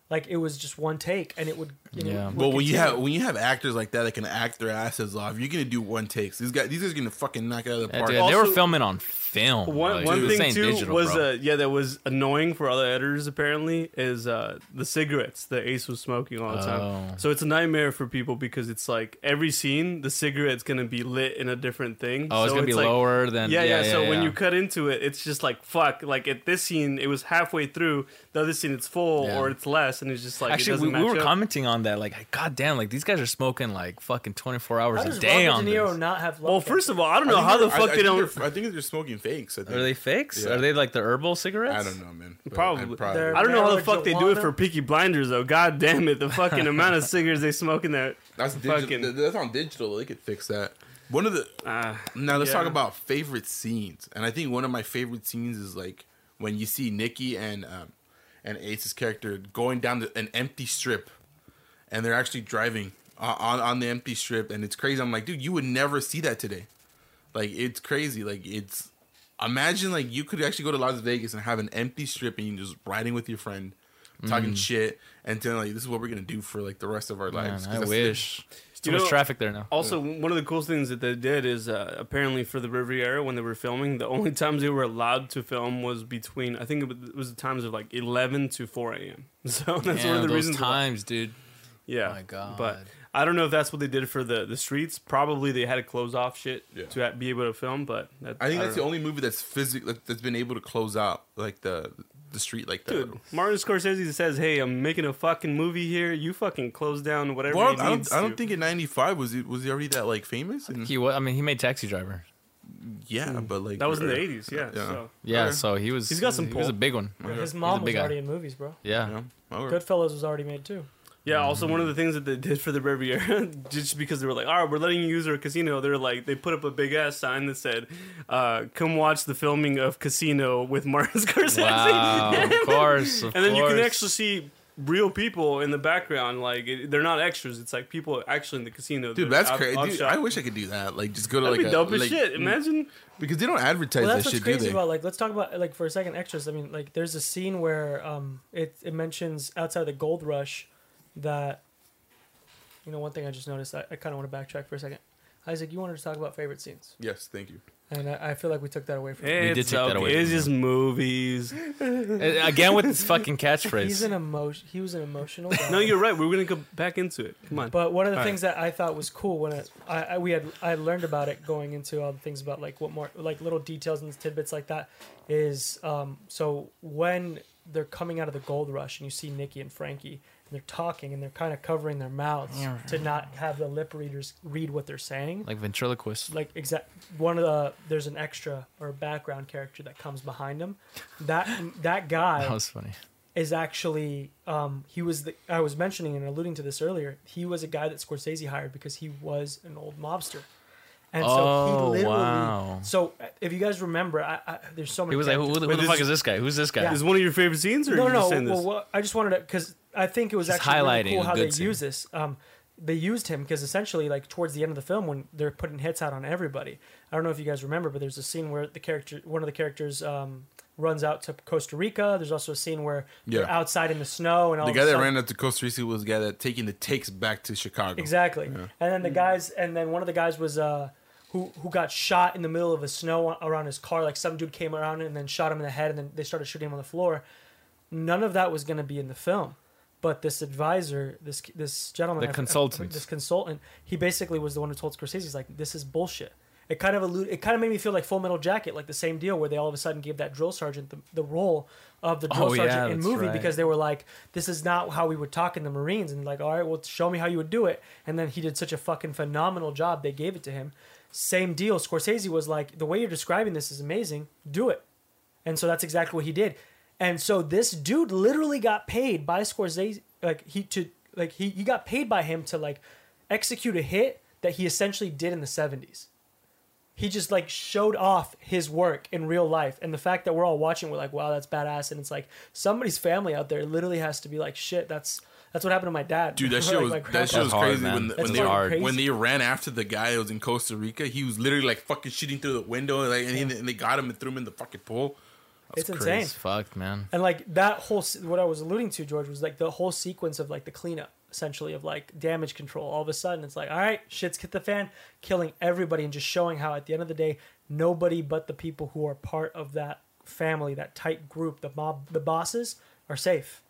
like it was just one take, and it would. You know, Yeah. would Well, when you continue. have when you have actors like that that can act their asses off, you're gonna do one takes. These guys, these guys are gonna fucking knock it out of the Yeah, park. dude, they were filming on film. One, like, one this thing too digital, was bro. uh, yeah that was annoying for other editors apparently is uh, the cigarettes that Ace was smoking all the Oh. time. So it's a nightmare for people because it's like every scene the cigarette's gonna be lit in a different thing. oh, it's gonna be like- lower than Yeah, yeah. so when you cut into it, it's just like fuck. Like at this scene, it was halfway through. The other scene, it's full Yeah. or it's less, and it's just like it Actually, doesn't we, we were up. commenting on that. Like, god damn, like these guys are smoking like fucking twenty four hours How a day Robert on De Niro this. not have? Well, first of all, I don't know think how the they're- I- fuck I they think don't. I think they're smoking fakes. I think. Are they fakes? Yeah. Are they like the herbal cigarettes? I don't know, man. But Probably. I'm probably- I don't know how the fuck they do it for Peaky Blinders though. God damn it, the fucking amount of cigarettes they smoke in that. That's fucking- digital. That's on digital. They could fix that. One of the Uh, now let's Yeah. talk about favorite scenes, and I think one of my favorite scenes is like when you see Nicky and um, and Ace's character going down the, an empty strip, and they're actually driving uh, on on the empty strip, and it's crazy. I'm like, dude, you would never see that today. Like it's crazy. Like it's imagine like you could actually go to Las Vegas and have an empty strip, and you just riding with your friend, talking shit, and telling like this is what we're gonna do for like the rest of our lives. Man, lives. 'Cause I that's- wish. There's too You much know- traffic there now. Also, one of the cool things that they did is uh, apparently for the Riviera when they were filming, the only times they were allowed to film was between I think it was- the times of like eleven to four a.m. So that's Damn, one of the those reasons. why- times, dude. Yeah, My God. But I don't know if that's what they did for the the streets. Probably they had to close off shit Yeah. to ha- be able to film. But that, I think don't that's the only movie that's physic that, that's been able to close out like the the street like that. Dude, Martin Scorsese says, "Hey, I'm making a fucking movie here. You fucking close down whatever." Well, he I needs don't, I don't think in '95 was it was he already that like famous. And, He was. I mean, he made Taxi Driver. yeah, but like that was in the uh, '80s. Yeah. Yeah. So Yeah, so he was. He's got some He was a big one. Okay. His He's mom was big guy. already in movies, bro. Yeah. Yeah. Goodfellas was already made too. Yeah, also one of the things that they did for the Riviera, just because they were like, all right, we're letting you use our casino, they're like, they put up a big ass sign that said, uh, come watch the filming of Casino with Martin Scorsese. Wow, of course. Of and then you can actually see real people in the background. Like, it, they're not extras, it's like people actually in the casino. Dude, that's out- crazy. Dude. I wish I could do that. Like, just go to That'd like be a dope as like, shit. Imagine. because they don't advertise Well, that's that what's shit, do crazy they? about like let's talk about like for a second extras. I mean, like there's a scene where um it it mentions outside the gold rush that you know one thing I just noticed. I, I kind of want to backtrack for a second. Isaac, you wanted to talk about favorite scenes, yes, thank you. and I, I feel like we took that away from. you. did It's take that okay. away It's from just movies. Uh, Again with this fucking catchphrase. He's an emotion. He was an emotional guy. no, you're right. We're going to go back into it. Come on. But one of the All things that I thought was cool when it, I, I we had I had learned about it going into all the things about like what more like little details and tidbits like that is um so when they're coming out of the gold rush and you see Nicky and Frankie and they're talking and they're kind of covering their mouths to not have the lip readers read what they're saying Like ventriloquist. like exact one of the there's an extra or background character that comes behind him that that guy That was funny. is actually um, he was the I was mentioning and alluding to this earlier. He was a guy that Scorsese hired because he was an old mobster, and so Oh, he literally. wow. So if you guys remember, I, I, there's so many. He was like, who, who the, Wait, who the fuck is- is this guy? Who's this guy? Yeah. Is one of your favorite scenes, or no, are no. just saying Well, well, I just wanted to because I think it was Just actually really cool how they good scene. use this. Um, they used him because essentially, like towards the end of the film, when they're putting hits out on everybody. I don't know if you guys remember, but there's a scene where the character, one of the characters, um, runs out to Costa Rica. There's also a scene where they're outside in the snow and all The guy that ran out to Costa Rica was the guy that taking the takes back to Chicago. Exactly. Yeah. And then the guys, and then one of the guys was uh, who who got shot in the middle of a snow around his car. Like some dude came around and then shot him in the head, and then they started shooting him on the floor. None of that was going to be in the film, but this advisor, this this gentleman, The I- I- uh, consultant. this consultant, he basically was the one who told Scorsese, he's like, "This is bullshit." It kind of allude, it kind of made me feel like Full Metal Jacket, like the same deal where they all of a sudden gave that drill sergeant the, the role of the drill Oh, yeah, sergeant in movie right. because they were like, "This is not how we would talk in the Marines," and like, "All right, well, show me how you would do it." And then he did such a fucking phenomenal job. They gave it to him. Same deal. Scorsese was like, "The way you're describing this is amazing. Do it." And so that's exactly what he did. And so this dude literally got paid by Scorsese, like he to like he he got paid by him to like execute a hit that he essentially did in the 70s. He just like showed off his work in real life. And the fact that we're all watching, we're like, wow, that's badass. And it's like somebody's family out there literally has to be like, shit, that's that's what happened to my dad. Dude, that Or, shit like, was my that grandpa. shit was That's hard, crazy man. when That's when they hard. when they ran after the guy that was in Costa Rica. He was literally like fucking shooting through the window, like and, he, and they got him and threw him in the fucking pool. It's Crazy insane. as fuck, man. And like that whole se- what I was alluding to, George, was like the whole sequence of like the cleanup, essentially of like damage control. All of a sudden, it's like, all right, shit's hit the fan, killing everybody, and just showing how at the end of the day, nobody but the people who are part of that family, that tight group, the mob, the bosses, are safe.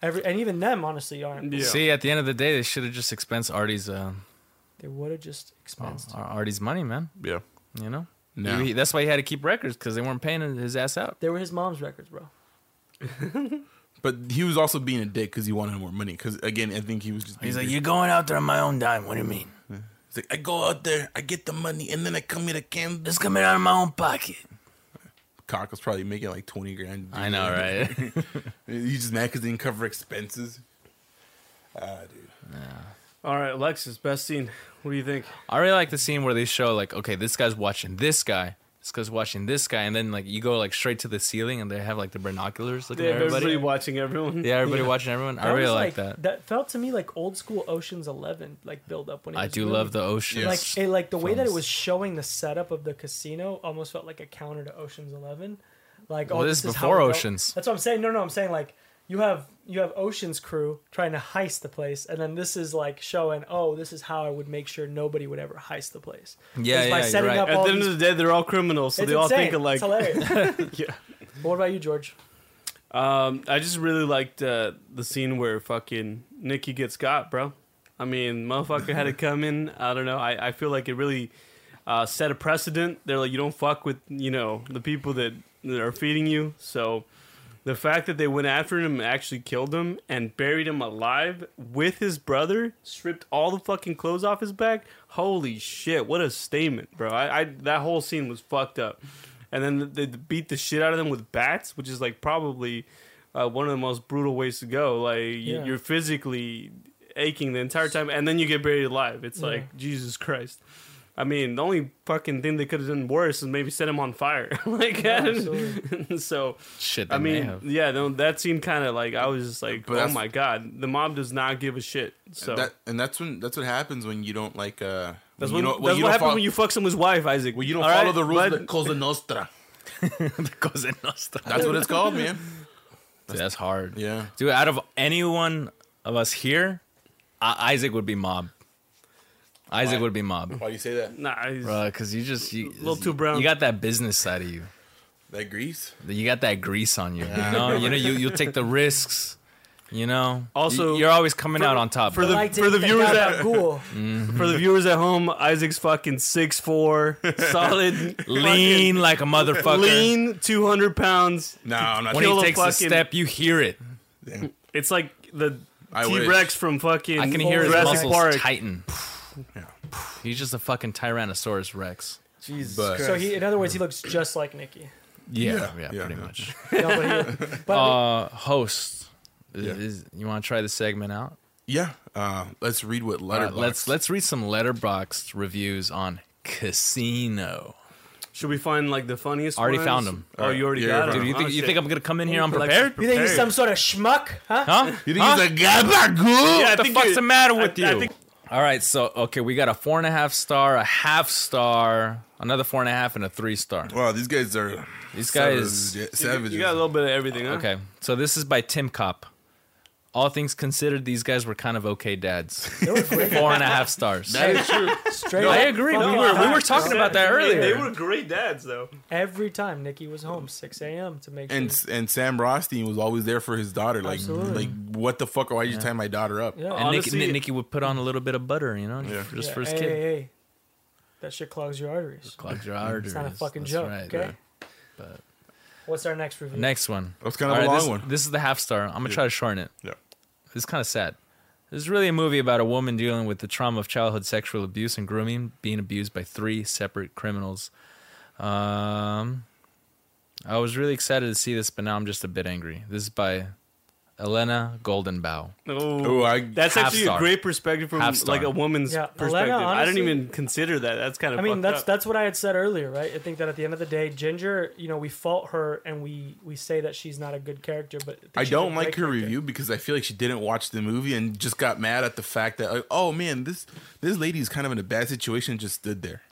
Every and even them, honestly, aren't. Yeah. See, at the end of the day, they should have just expensed Artie's uh, They would have just expensed. Ar- Artie's money, man. Yeah. You know. No. He- that's why he had to keep records because they weren't paying his ass out. They were his mom's records, bro. But he was also being a dick because he wanted more money. Because again, I think he was just. He's like, a "You're going out there on my own dime. What do you mean? He's like, I go out there, I get the money, and then I come here to Kansas. It's coming out of my own pocket." Cock was probably making like twenty grand. I know, right? He's just mad because he didn't cover expenses. Ah, dude. Yeah. All right, Alexis, best scene. What do you think? I really like the scene where they show like, okay, this guy's watching this guy, this guy's watching this guy, and then like you go like straight to the ceiling, and they have like the binoculars looking They at everybody. everybody watching everyone. yeah, everybody watching everyone. I That really was, like, that. That felt to me like old school Ocean's Eleven, like build up when it I was do really love the ocean. Like it, like the way that it was showing the setup of the casino almost felt like a counter to Ocean's Eleven. Like, Well, oh, this this is is how before Oceans. That's what I'm saying. No, no, I'm saying like you have you have Ocean's crew trying to heist the place, and then this is like showing, oh, this is how I would make sure nobody would ever heist the place. Yeah, It's by yeah, you're setting right. up At the end these- of the day, they're all criminals, so it's they all insane. think alike. It's hilarious. Yeah. what about you, George? Um, I just really liked uh, the scene where fucking Nicky gets got, bro. I mean, motherfucker had to come in. I don't know. I, I feel like it really uh, set a precedent. They're like, you don't fuck with, you know, the people that, that are feeding you. So the fact that they went after him and actually killed him and buried him alive with his brother, stripped all the fucking clothes off his back. Holy shit! What a statement, bro. I, I that whole scene was fucked up. And then they beat the shit out of them with bats, which is like probably uh, one of the most brutal ways to go. Like Yeah. you're physically aching the entire time, and then you get buried alive. It's Yeah. like Jesus Christ. I mean, the only fucking thing they could have done worse is maybe set him on fire. like, Yeah, absolutely. so Shit, they I may mean, have. yeah, no, that scene kind of like I was just like, But oh my god, the mob does not give a shit. So That and that's when that's what happens when you don't like uh. that's when what, you don't, that's you what happens follow, when you fuck someone's wife, Isaac. when you don't All follow right? the rules But- Cosa Nostra. Cosa Nostra. That's what it's called, man. Dude, that's hard. Yeah. Dude, out of anyone of us here, I- Isaac would be mob. Isaac Why? would be mob, Why do you say that? Nah, he's- bro. Because you just you, Little too brown. You got that business side of you. That grease. You got that grease on you. You know. You know. You you take the risks. You know. Also, You- you're always coming out on top. for the- Like for the take viewers out that- ghoul. for the viewers at home, Isaac's fucking six four, solid, lean like a fucking motherfucker. lean, two hundred pounds. No, I'm not. When Kill he a takes a fucking- step, you hear it. Damn. It's like the I T wish. Rex from fucking I can hear his Jurassic muscles Park. tighten. Yeah. He's just a fucking Tyrannosaurus Rex. Jesus But- Christ. So he, in other words, he looks just like Nicky. Yeah, Yeah, yeah, yeah, pretty yeah. much. No, but he, but Uh, host, is, Yeah. is- you want to try the segment out? Yeah. Uh, let's read what All letter. let's let's read some Letterboxd reviews on Casino. Should we find like the funniest? Already ones? found 'em. Oh, you already Yeah, got them. Dude, you think Oh, you shit. think I'm gonna come in here Alexis unprepared? you think he's prepared. some sort of schmuck? Huh? Huh? You think Huh? he's a gabagoo? Yeah, I what the think fuck's you- the matter with I- I you? think- All right, so okay, we got a four and a half star, a half star, another four and a half, and a three star. Wow, these guys are These guys- savages. savages. You got a little bit of everything, huh? Okay, so this is by Tim Cop. All things considered, these guys were kind of okay dads. They were great. Four and a half stars. That is true. Straight I up agree. We were we were talking bro. about that earlier. They were great dads, though. Every time Nicky was home, 6 a.m. to make sure. And and Sam Rothstein was always there for his daughter. Like Absolutely. like what the fuck? Why did you tie my daughter up? yeah. And Nicky, Honestly- Nicky would put on a little bit of butter, you know, Yeah. just Yeah, for his hey, kid. Hey, hey. That shit clogs your arteries. Clogs your arteries. It's not a fucking That's joke, right. okay? But- What's our next review? Next one. That was kind of All a right, long this, one. This is the half star. I'm gonna try to shorten it. Yeah. This is kind of sad. This is really a movie about a woman dealing with the trauma of childhood sexual abuse and grooming, being abused by three separate criminals. Um, I was really excited to see this, but now I'm just a bit angry. This is by Elena Goldenbow. Oh, I that's Half actually star. a great perspective from Half star. like a woman's Yeah, perspective. Elena, I didn't honestly- even consider that. That's kind of. I mean, fucked that's up. that's what I had said earlier, right? I think that at the end of the day, Ginger, you know, we fault her and we we say that she's not a good character, but think I she's don't like great her character. review because I feel like she didn't watch the movie and just got mad at the fact that like, oh man, this this lady is kind of in a bad situation, just stood there.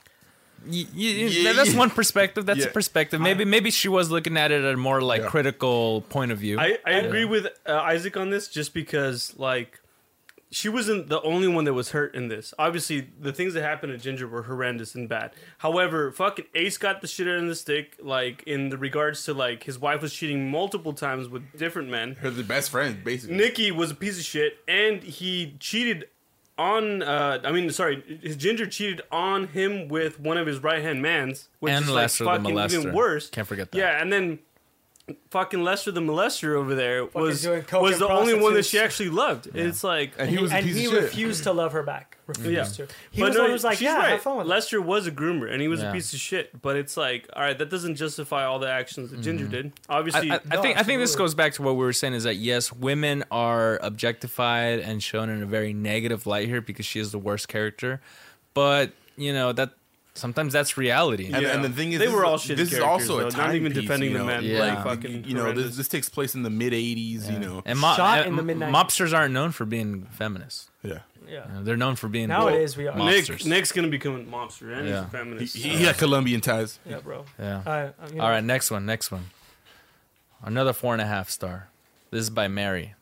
Y- y- Yeah, that's yeah. one perspective. That's a perspective. Maybe maybe she was looking at it at a more like Yeah. critical point of view. I, I agree with uh, Isaac on this just because like she wasn't the only one that was hurt in this. Obviously, the things that happened to Ginger were horrendous and bad. However, fucking Ace got the shit out of the stick, like in the regards to like his wife was cheating multiple times with different men. Her the best friend, basically. Nicky was a piece of shit, and he cheated on. Uh, I mean, sorry, his Ginger cheated on him with one of his right hand mans, which And is like fucking even worse. Can't forget that. Yeah, and then fucking Lester the molester over there was doing coke was and the only one that prostitutes. she actually loved. It's like. and he was a and piece he of shit. refused to love her back. Refused Yeah. to. He But was no, the one who was like, she's "Yeah, right. have fun with it." Lester was a groomer, and he was Yeah. a piece of shit. But it's like, all right, that doesn't justify all the actions that Ginger mm-hmm. did. Obviously, I, I, I No, think I think this absolutely. goes back to what we were saying is that yes, women are objectified and shown in a very negative light here because she is the worst character, but you know that sometimes that's reality. And, Yeah. and the thing is, They were is- all shitty this is also though. a Not time even piece, defending you the know? men, Yeah. Like, fucking you know, this, this takes place in the mid '80s. You know, and mo- Shot and in the mid-nineties. mobsters aren't known for being feminists. yeah. Yeah. You know, they're known for being Nowadays we are. Nick. Nick's gonna become a monster, and Yeah. he's a feminist. He, he got Colombian ties. Yeah, bro. Yeah. I, I, you know, All right, next one. Next one. Another four and a half star. This is by Mary.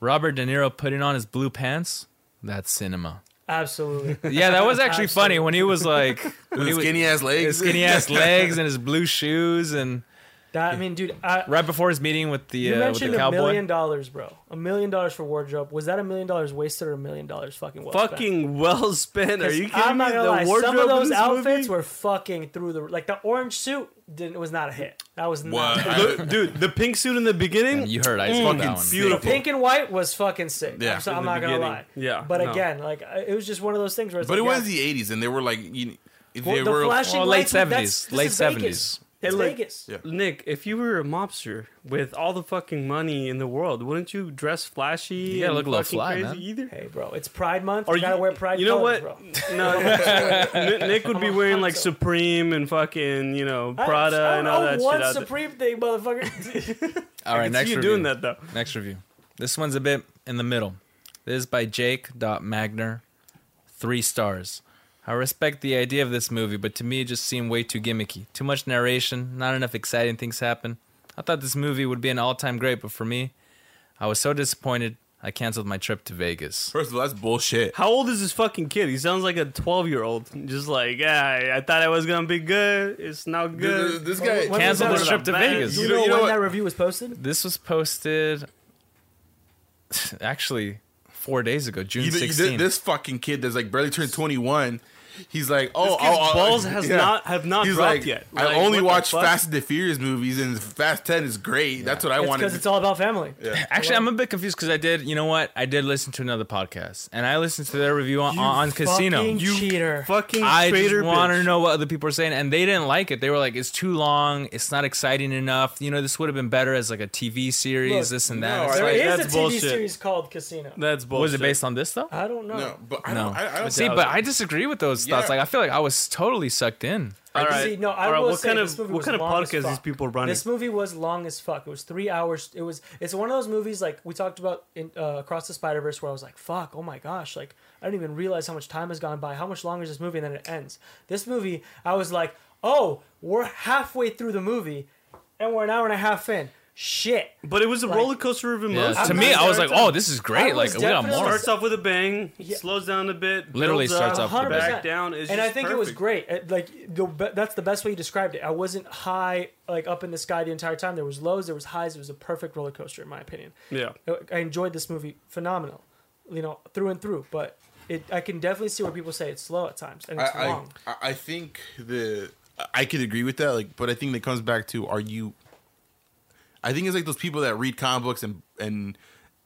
Robert De Niro putting on his blue pants. That's cinema. Absolutely. Yeah, that was actually funny when he was like when With he was- skinny ass his legs. skinny ass legs and his blue shoes and That I mean, dude. I, right before his meeting with the you uh, with mentioned the a cowboy. million dollars, bro. A million dollars for wardrobe. Was that a million dollars wasted or a million dollars fucking well spent? Fucking well spent. Are you kidding I'm not me? gonna The lie. Some of those outfits movie? were fucking through the like the orange suit didn't was not a hit. That was not. What? The- dude, the pink suit in the beginning. You heard I Mm, spoke that fucking one. sick. Beautiful. Pink and white was fucking sick. Yeah. So- I'm the not gonna beginning. lie. Yeah, But no. again, like it was just one of those things where it's But it was yeah, the '80s, and they were like, you, they well, the were. flashing Well, late 70s, late 70s. It's Hey, look, Vegas. Yeah. Nick, if you were a mobster with all the fucking money in the world, wouldn't you dress flashy? You gotta and look a little fly, crazy man. Either. Hey, bro, it's Pride Month. Or you gotta you- wear Pride you know colors, what? bro. No, Nick, Nick would be wearing like Supreme and fucking you know Prada I, I and don't all know that one shit out there. Supreme thing, motherfucker. All I can next see you review. doing that though. Next review. This one's a bit in the middle. This is by Jake.Magner. Three stars. I respect the idea of this movie, but to me it just seemed way too gimmicky. Too much narration, not enough exciting things happen. I thought this movie would be an all time great, but for me, I was so disappointed I canceled my trip to Vegas. First of all, that's bullshit. How old is this fucking kid? He sounds like a twelve year old. Just like, yeah, I thought it was gonna be good. It's not good. this guy When was Canceled that? his trip to Man, Vegas. you You know, know- you know when what? that review was posted? This was posted actually four days ago, June You- you- 16th. this fucking kid that's like barely turned 21. He's like, oh, This kid's oh, oh, balls has yeah. not have not He's dropped like, yet. I Like, only what watch? Fast and the Furious movies, and Fast 10 is great. That's what I It's wanted. because it's all about family. Actually, I'm a bit confused because I did, you know what? I did listen to another podcast, and I listened to their review on, You on Casino. You cheater. Fucking I just traitor want to know what other people are saying, and they didn't like it. They were like, "It's too long. It's not exciting enough. You know, this would have been better as like a TV series, Look, this and that." I It's There like, is that's a TV bullshit. series called Casino. That's bullshit. was it based on this though? I don't know. no, but I No. don't. I, I See, but. I disagree with those Yeah. thoughts. Like, I feel like I was totally sucked in. All right. See, no, I All right. will What say kind this of movie what was kind of long as podcast these people running? This movie was long as fuck. It was three hours. It was. It's one of those movies like we talked about in uh, Across the Spider Verse, where I was like, "Fuck! Oh my gosh!" Like I didn't even realize how much time has gone by. How much longer is this movie? And then it ends. This movie, I was like, "Oh, we're halfway through the movie, and we're an hour and a half in." Shit. But it was a Like- roller coaster of Yeah, emotions. to me, I was like, "Oh, this is great! Like, we got more." starts off with a bang, Yeah. slows down a bit, Literally starts up, off with a bang. back down. It's and I just think it was great. It- Like the, that's the best way you described it. I wasn't high like up in the sky the entire time. There was lows, there was highs. It was a perfect roller coaster in my opinion. Yeah, I enjoyed this movie phenomenal, you know, through and through. But it, I can definitely see where people say it's slow at times and it's I, long. I, I think the I could agree with that. Like, but I think that comes back to are you? I think it's like those people that read comic books and and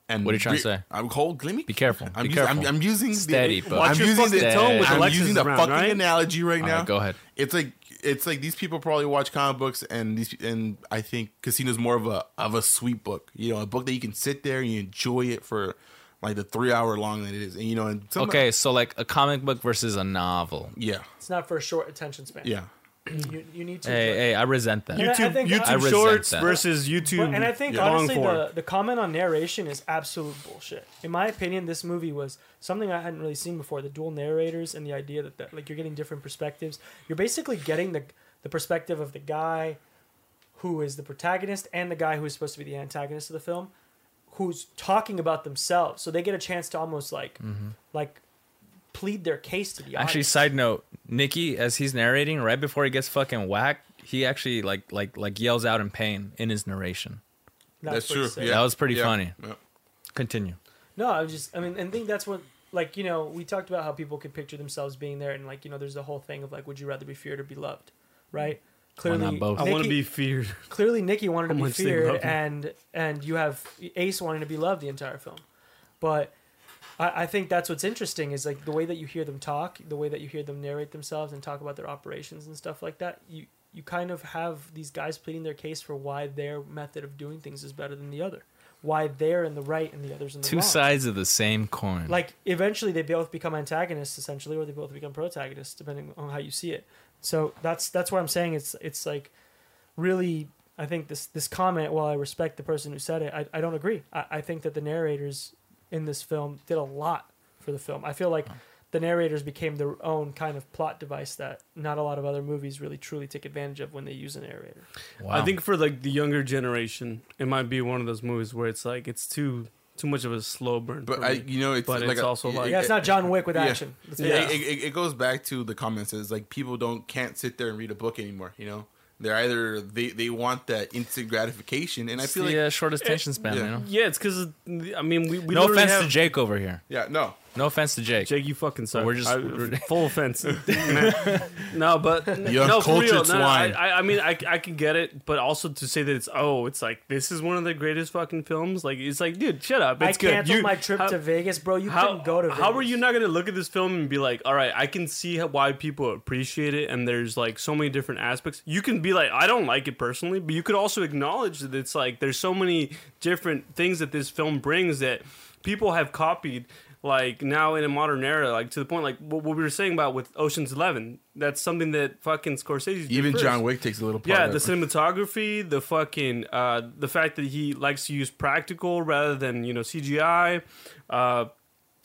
and. What are you trying to say? I'm cold. Let me Be careful. I'm, Be using, careful. I'm, I'm using Steady, the, Watch I'm your using fucking the tone with I'm Alexis using the around, fucking right? analogy right All now. right, go ahead. It's like it's like these people probably watch comic books and these and I think Casino's more of a of a sweet book. You know, a book that you can sit there and you enjoy it for like the three hour long that it is. And you know, and some, Okay, so like a comic book versus a novel. yeah, It's not for a short attention span. yeah. You, you need to. Hey, but- hey, I resent that. Yeah, I YouTube think- YouTube resent Shorts that. versus YouTube But, and I think long honestly, the, the comment on narration is absolute bullshit. In my opinion, this movie was something I hadn't really seen before. The dual narrators and the idea that, that like you're getting different perspectives. You're basically getting the the perspective of the guy who is the protagonist and the guy who is supposed to be the antagonist of the film, who's talking about themselves. So they get a chance to almost like mm-hmm. like plead their case to the Actually, audience. side note, Nicky, as he's narrating, right before he gets fucking whacked, he actually like like like yells out in pain in his narration. That's what true. Yeah. That was pretty Yeah. funny. Yeah. Continue. No, I was just, I mean, and think that's what, like, you know, we talked about how people could picture themselves being there, and like, you know, there's the whole thing of like, would you rather be feared or be loved, right? Clearly, not both? I want to be feared. clearly Nicky wanted to be feared, and and you have Ace wanting to be loved the entire film, but. I, I think that's what's interesting is like the way that you hear them talk, the way that you hear them narrate themselves and talk about their operations and stuff like that. You you kind of have these guys pleading their case for why their method of doing things is better than the other, why they're in the right and the others in the Two wrong sides of the same coin. like eventually they both become antagonists essentially or they both become protagonists depending on how you see it so that's that's what i'm saying it's it's like really i think this this comment while i respect the person who said it i, I don't agree I, I think that the narrators in this film did a lot for the film i feel like the narrators became their own kind of plot device that not a lot of other movies really truly take advantage of when they use a narrator wow. I think for like the younger generation, it might be one of those movies where it's like it's too too much of a slow burn. But for I, me. you know, it's But like it's a- also like- yeah it's not john wick with yeah. action Let's Yeah, it, it, it goes back to the comments. It's like people don't can't sit there and read a book anymore. You know, they're either they they want that instant gratification, and I it's feel the like uh, shortest attention span. yeah. You know. yeah, it's because I mean we, we no offense have, to Jake over here. yeah, no, No offense to Jake. Jake, you fucking suck. we're just- I- we're- full offense. no, but You no, for uncultured real. No, no. I, I, I mean, I, I can get it, but also to say that it's oh, it's like this is one of the greatest fucking films. Like it's like, dude, shut up. I It's good. canceled You- my trip how- to Vegas, bro. You how, couldn't go to Vegas. how are you not gonna look at this film and be like, all right, I can see how, why people appreciate it, and there's like so many different aspects. You can be like, I don't like it personally, but you could also acknowledge that it's like there's so many different things that this film brings that people have copied. Like now in a modern era, like to the point, like what, what we were saying about with Ocean's Eleven, that's something that fucking Scorsese even first. John Wick takes a little part. Yeah, the cinematography, the fucking, uh, the fact that he likes to use practical rather than you know CGI. Uh,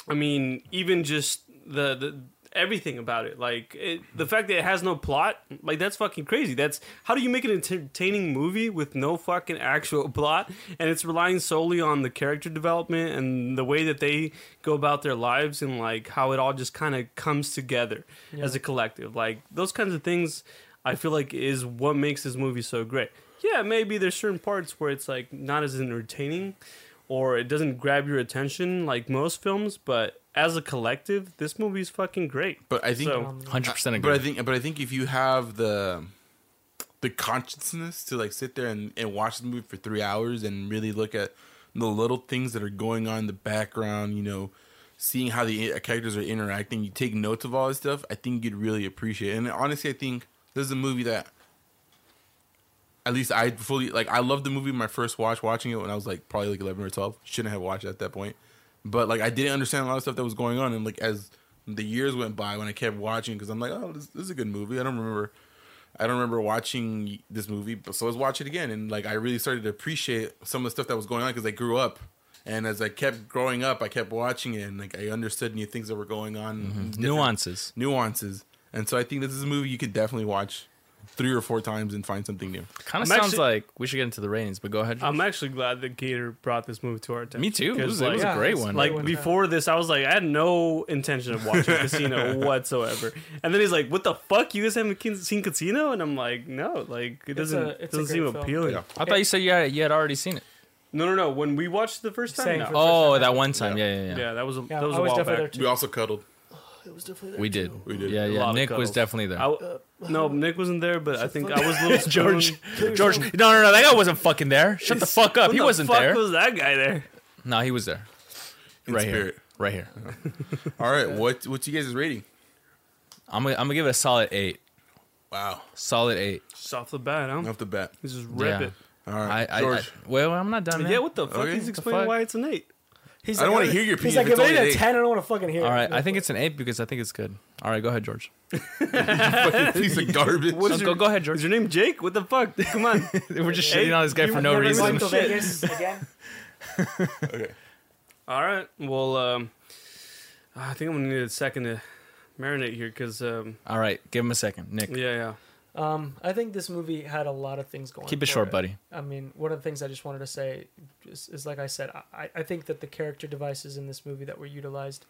I mean, even just the the everything about it, like it, the fact that it has no plot, like that's fucking crazy. That's how do you make an entertaining movie with no fucking actual plot, and it's relying solely on the character development and the way that they go about their lives and like how it all just kind of comes together as a collective. Like those kinds of things, I feel like is what makes this movie so great. Yeah, maybe there's certain parts where it's like not as entertaining or it doesn't grab your attention like most films, but as a collective, this movie is fucking great. But I think, So- Um, Hundred percent but I agree. think, but I think if you have the the consciousness to like sit there and, and watch the movie for three hours and really look at the little things that are going on in the background, you know, seeing how the characters are interacting, you take notes of all this stuff. I think you'd really appreciate. it. And honestly, I think this is a movie that. At least I fully like. I loved the movie my first watch. Watching it when I was like probably like eleven or twelve. Shouldn't have watched it at that point, but like I didn't understand a lot of stuff that was going on. And like as the years went by, when I kept watching, because I'm like, oh, this, this is a good movie. I don't remember, I don't remember watching this movie, but so I was watching it again, and like I really started to appreciate some of the stuff that was going on because I grew up. And as I kept growing up, I kept watching it, and like I understood new things that were going on, mm-hmm. different Nuances. nuances. And so I think this is a movie you could definitely watch three or four times and find something new. Kind of sounds actually- like we should get into the ratings, but go ahead. I'm actually glad that Gator brought this movie to our attention. Me too. It because, was, it was Yeah, a great it's one. like one, before this, I was like, I had no intention of watching Casino whatsoever. And then he's like, "What the fuck? You guys haven't seen Casino?" And I'm like, "No, like it It's doesn't a- doesn't seem great film. appealing." Yeah. I thought you said you had, you had already seen it. No, no, no. When we watched the first time, Same no. for- Oh, time. that one time. Yeah. Yeah, yeah, yeah. yeah, that was a, Yeah, that was I a was while definitely back. there We also cuddled. It was definitely there We too. did. We did. Yeah, yeah. lot of Nick was cuddles. definitely there. I, no, Nick wasn't there, but I think I was a little George, stoned. George, no, no, no, that guy wasn't fucking there. Shut the fuck up. When He the wasn't fuck there. Was that guy there? no, he was there. In right here, right here. All right, what what's you guys' is rating? I'm gonna, I'm gonna give it a solid eight. Wow, Solid eight. Just off the bat, huh? off the bat. Let's just rip Yeah. it. All I, right, I, I, George. well, I'm not done. Man. Yeah, what the fuck? Okay. He's The explaining fuck? why it's an eight. He's I don't like, wanna hear your He's opinion like, if if it's I need only a eight." ten, I don't want to fucking hear. All it. right, I think it's an eight because I think it's good. All right, go ahead, George. fucking piece of garbage. What is go, your- go ahead, Is George. your name Jake? What the fuck? Come on. We're just Hey, shitting on this guy you- for no Never reason. going Shit. Vegas again. okay. All right. Well, um, I think I'm gonna need a second to marinate here because, um, All right, give him a second, Nick. yeah, yeah. Um, I think this movie had a lot of things going. On. Keep it for short, buddy. I mean, one of the things I just wanted to say is, is like I said, I, I think that the character devices in this movie that were utilized,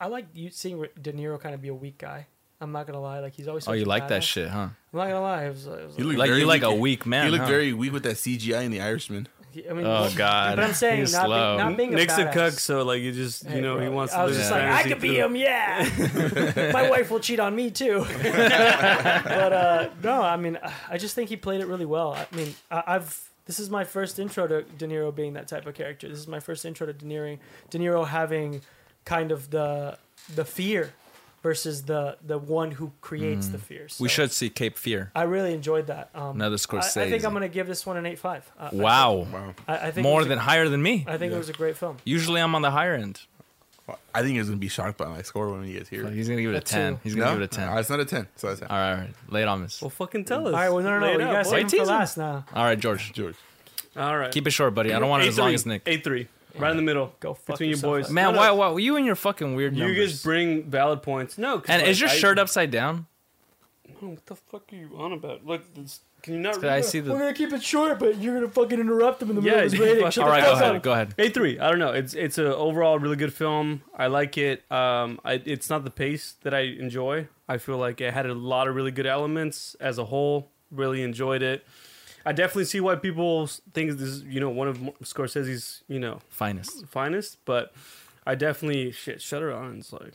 I like you seeing De Niro kind of be a weak guy. I'm not gonna lie, like he's always. Oh, you like that badass. shit, huh? I'm not gonna lie, it was, it was You look Like very you like a weak. weak man. you look huh? very weak with that CGI in The Irishman. I mean, Oh look- God. But I'm saying He's not, slow. Being, not being a Nick's a badass. cuck, so like you just you Hey, know he wants I to. was live just like, I could be him, yeah. My wife will cheat on me too. but uh, no, I mean, I just think he played it really well. I mean, I, I've this is my first intro to De Niro being that type of character. This is my first intro to De Niro, De Niro having kind of the the fear versus the the one who creates the fear. Mm. We should see Cape Fear. I really enjoyed that. Um, Another I, Scorsese. I think I'm gonna give this one an eight five. Wow, Wow. I, I think more was a- than higher than me. I think Yeah. it was a great film. Usually I'm on the higher end. I think he's gonna be shocked by my score when he gets here. He's gonna give it a That's ten. two. He's gonna no, give it a ten. Uh, it's not a ten. It's not a ten. All right, all right. Lay it on this. Well, fucking tell us. All right, well, no, no, Lay no. You out, guys boy. save for last now. All right, George. George. All right. Keep it short, buddy. I don't want it as long as Nick. Eight three, right in the middle. Go fuck between your yourself boys. up. Man, No, why, no, why? You and your fucking weird You numbers. guys bring valid points. No, 'cause, and like, is your I- shirt upside down? Oh, what the fuck are you on about? Look, this, can you not? Cause read I that? see We're the. gonna keep it short, but you're gonna fucking interrupt him in the Yeah, middle of his you rating. fuck- Shut All the right, go fuck ahead. Go ahead. A three. I don't know. It's it's a overall really good film. I like it. Um, I, it's not the pace that I enjoy. I feel like it had a lot of really good elements as a whole. Really enjoyed it. I definitely see why people think this is you know one of Scorsese's you know Finest. finest, but I definitely shit Shutter Island's like.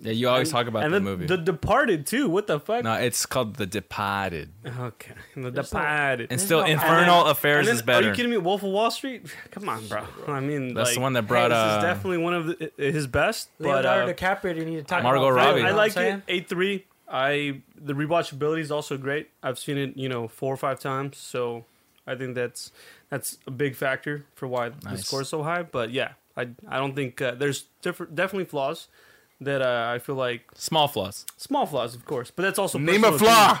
Yeah, you always and- talk about and the the, movie. The Departed too. What the fuck? no, it's called The Departed. Okay, The There's no- Departed. And still, no- Infernal And Affairs then- is better. Are you kidding me? Wolf of Wall Street? Come on, bro. I mean, That's like, the one that brought this uh, is definitely one of the, his best. But Leonardo uh, DiCaprio, you need to talk Margot about Robbie. You know I like it. saying? Eight three. I the rewatchability is also great. I've seen it, you know, four or five times. So I think that's that's a big factor for why the Nice. score is so high. But yeah, I I don't think uh, there's different definitely flaws that uh, I feel like small flaws. small flaws, of course. But that's also Name a flaw.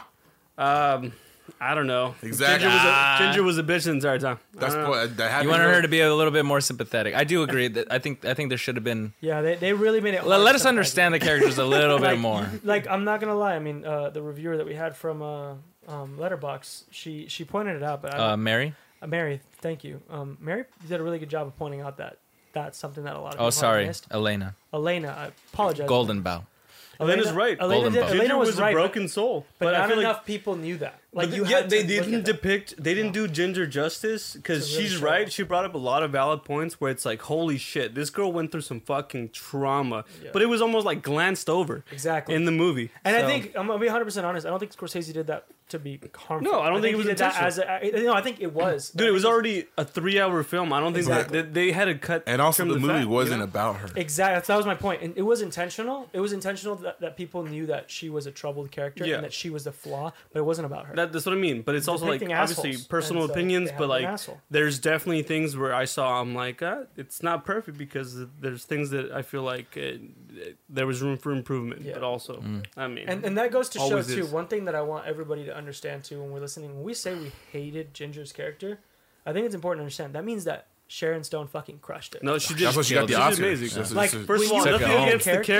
opinion. Um, I don't know. Exactly. Ginger was, a, Ginger was a bitch the entire time. That's I don't know. what that. You wanted her to be a little bit more sympathetic. I do agree that I think I think there should have been. Yeah, they, they really made it. Let, hard let us sometimes. understand the characters a little bit more. Like I'm not gonna lie. I mean, uh, the reviewer that we had from uh, um, Letterbox, she she pointed it out. But I, Uh, Mary. uh, Mary, thank you. Um, Mary did a really good job of pointing out that that's something that a lot of people Oh, have sorry, missed. Elena. Elena, I apologize. Golden Bow. Elena's right. Elena, Golden did, Bow. Elena Ginger was, was, right, a broken soul, but, but I not feel enough like people knew that. Like But you, yeah, they didn't depict. They didn't No. do Ginger justice because really she's right. She brought up a lot of valid points where it's like, holy shit, this girl went through some fucking trauma, Yeah. but it was almost like glanced over exactly. in the movie. And I think I'm gonna be 100 percent honest. I don't think Scorsese did that to be harmful. No, I don't think it was he did that as a, I, no. I think it was. dude, it was already a three-hour film. I don't think Exactly. that, that they had to cut. And also, trim the movie fat, you wasn't know? about her. Exactly. That was my point. And it was intentional. It was intentional that, that people knew that she was a troubled character Yeah. and that she was the flaw, but it wasn't about her. That, that's what I mean. But it's also like Depicting obviously assholes. personal And so opinions, they have but an like asshole. there's definitely things where I saw I'm like, uh, it's not perfect because there's things that I feel like uh, there was room for improvement. Yeah. But also, Mm. I mean, And, and that goes to show Always too. is. One thing that I want everybody to understand too when we're listening, when we say we hated Ginger's character, I think it's important to understand that means that Sharon Stone fucking crushed it. no, she did. That's what she got the she did Oscar. amazing. That's what- Like, First of all, nothing it home. against the Character-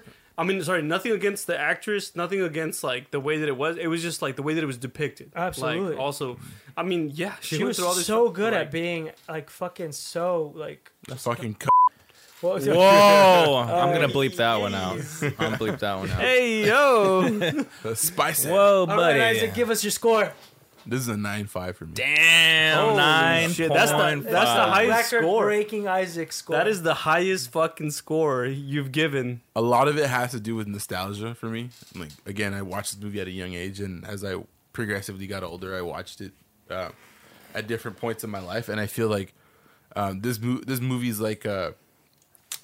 character. I mean, sorry, nothing against the actress, nothing against like the way that it was. It was just like the way that it was depicted. Absolutely. Like, also, I mean, yeah, she, she was through all this. so good like, at being like fucking so like. fucking. c- What was it? Whoa! I'm gonna bleep that one out. I'm gonna bleep that one out. Hey yo! Spice it. Whoa, All buddy! right, Isaac, give us your score. This is a nine five for me. Damn, Holy nine. shit, that's the- point that's the five. highest score. Record-breaking Isaac score. that is the highest fucking score you've given. A lot of it has to do with nostalgia for me. Like again, I watched this movie at a young age, and as I progressively got older, I watched it uh, at different points in my life, and I feel like um, this mo- this movie is like uh,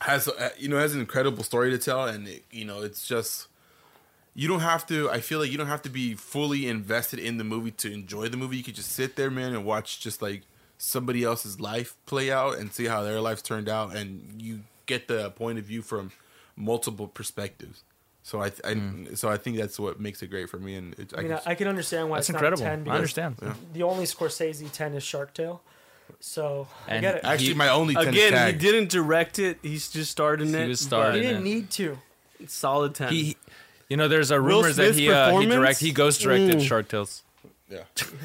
has uh, you know has an incredible story to tell, and it, you know it's just you don't have to. I feel like you don't have to be fully invested in the movie to enjoy the movie. You could just sit there, man, and watch just like somebody else's life play out and see how their lives turned out, and you get the point of view from multiple perspectives. So I, I so I think that's what makes it great for me, and it, I mean, I, I can understand why That's it's incredible. not a 10 I because understand. Yeah. the only Scorsese 10 is Shark Tale. So I And get it. actually He- my only 10 Again, tag. he didn't direct it. He's just starred in He it. was but starred He didn't it. need to. Solid ten. He, you know, there's a Will rumors that Smith's he uh, he performance? direct he ghost directed Mm. Shark Tales. yeah.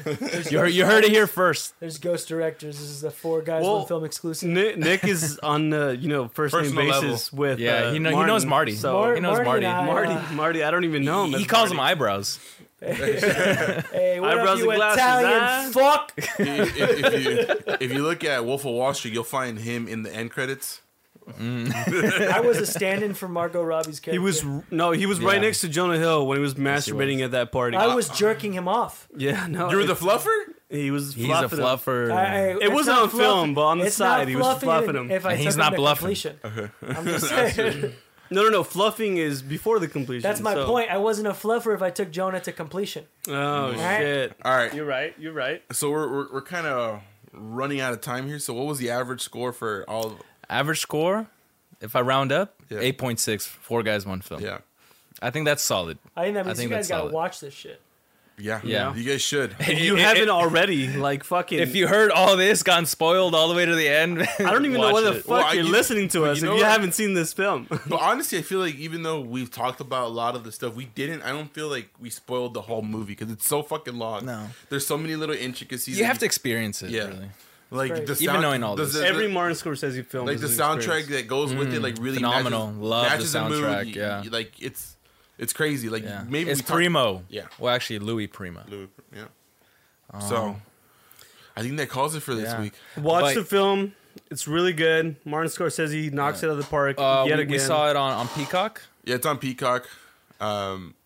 You heard, you heard it here first. There's ghost directors. This is a four guys Well, one film exclusive. Nick, Nick is on the you know first name Personal basis with Yeah, uh, he know- he knows Marty. So Mar- he knows Marty. and I, Marty, uh, Marty, I don't even know him. He as calls him Marty. eyebrows. Hey, what Eyebrows up, you and glasses, Italian huh? fuck? if, if you if you look at Wolf of Wall Street, you'll find him in the end credits. Mm. I was a stand-in for Margot Robbie's character. He was no, he was right Yeah. next to Jonah Hill when he was he masturbating was. at that party. I uh, was jerking him off. yeah, no, You were the fluffer. he was. He's a fluffing him. fluffer. I, I, It it's wasn't not on film, but on the it's side, he was fluffing fluffing him. If I And took he's him not to bluffing. completion. Okay. I'm just saying. No, no, no. Fluffing is before the completion. That's my so- point. I wasn't a fluffer if I took Jonah to completion. Oh Right? shit! All right. You're right. You're right. So we're we're, we're kind of running out of time here. So what was the average score for all? Average score, if I round up, Yeah. eight point six. Four guys, one film. Yeah. I think that's solid. I think that I means think you that's guys gotta solid. watch this shit. Yeah. Yeah. You guys should. If you haven't already, like fucking. If you heard all this, gotten spoiled all the way to the end, I don't even know watch why the it. fuck Well, you're you- listening to us you know if you what? haven't seen this film. But honestly, I feel like even though we've talked about a lot of the stuff we didn't, I don't feel like we spoiled the whole movie because it's so fucking long. No. There's so many little intricacies. You that have to experience it. Yeah. Really. like Right. the Even knowing all the- this. the- Every Martin Scorsese film, like is the an soundtrack experience. that goes with it, like really phenomenal. Matches, Love the matches mood. soundtrack, You- yeah. like it's it's crazy. Like Yeah. maybe it's we talk- Primo. Yeah. Well, actually, Louis Prima. Louis- Yeah. so, I think that calls it for this yeah. week. Watch But- the film. It's really good. Martin Scorsese knocks it out of the park Uh, yet we, again. we saw it on, on Peacock. Yeah, it's on Peacock. Um, ho-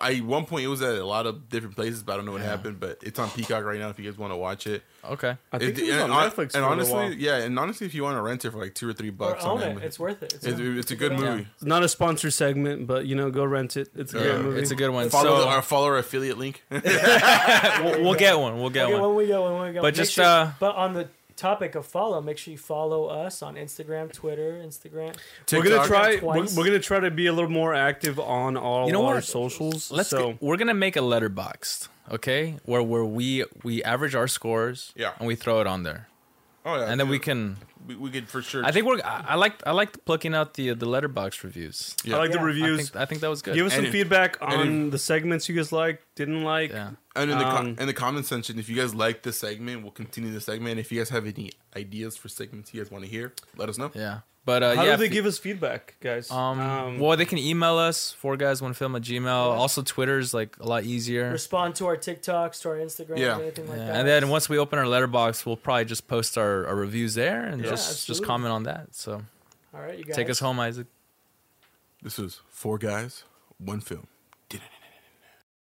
I at one point it was at a lot of different places, but I don't know what Yeah. happened. But it's on Peacock right now if you guys want to watch it. Okay. I think It- it was on and hon- Netflix. And for a honestly, while. yeah, and honestly, if you want to rent it for like two or three Or bucks, own it. It's worth it. It's, it's, a, it's a good one. movie. it's not a sponsor segment, but you know, go rent it. It's a Yeah. good movie. It's a good one. Follow so the, our follow our affiliate link. we'll, we'll get one. We'll get Okay, one. when we go, when we go. But Make just, sure- uh, but on the topic of follow, make sure you follow us on Instagram, Twitter, Instagram. We're gonna try. We're, we're gonna try to be a little more active on all You know our what? socials. Let's. so get- we're gonna make a Letterboxd. Okay, where where we we average our scores. Yeah. And we throw it on there, Oh yeah, and then we can. We, we could for sure. I think we're. I, I like. I like plucking out the the letterbox reviews. Yeah. I like Yeah. the I reviews. think, I think that was good. Give us some And- feedback and on the segments you guys like, didn't like. yeah. And in the com- Um, in the comment section, if you guys like this segment, we'll continue the segment. If you guys have any ideas for segments you guys want to hear, let us know. Yeah. But uh, How yeah. do they fe- give us feedback, guys? Um, well, they can email us, four guys, one film at Gmail. Also, Twitter's like a lot easier. Respond to our TikToks, to our Instagrams, Yeah. anything like that. and then once we open our letterbox, we'll probably just post our, our reviews there and Yeah, just just comment on that. So all right, you guys take us home, Isaac. This is four guys, one film.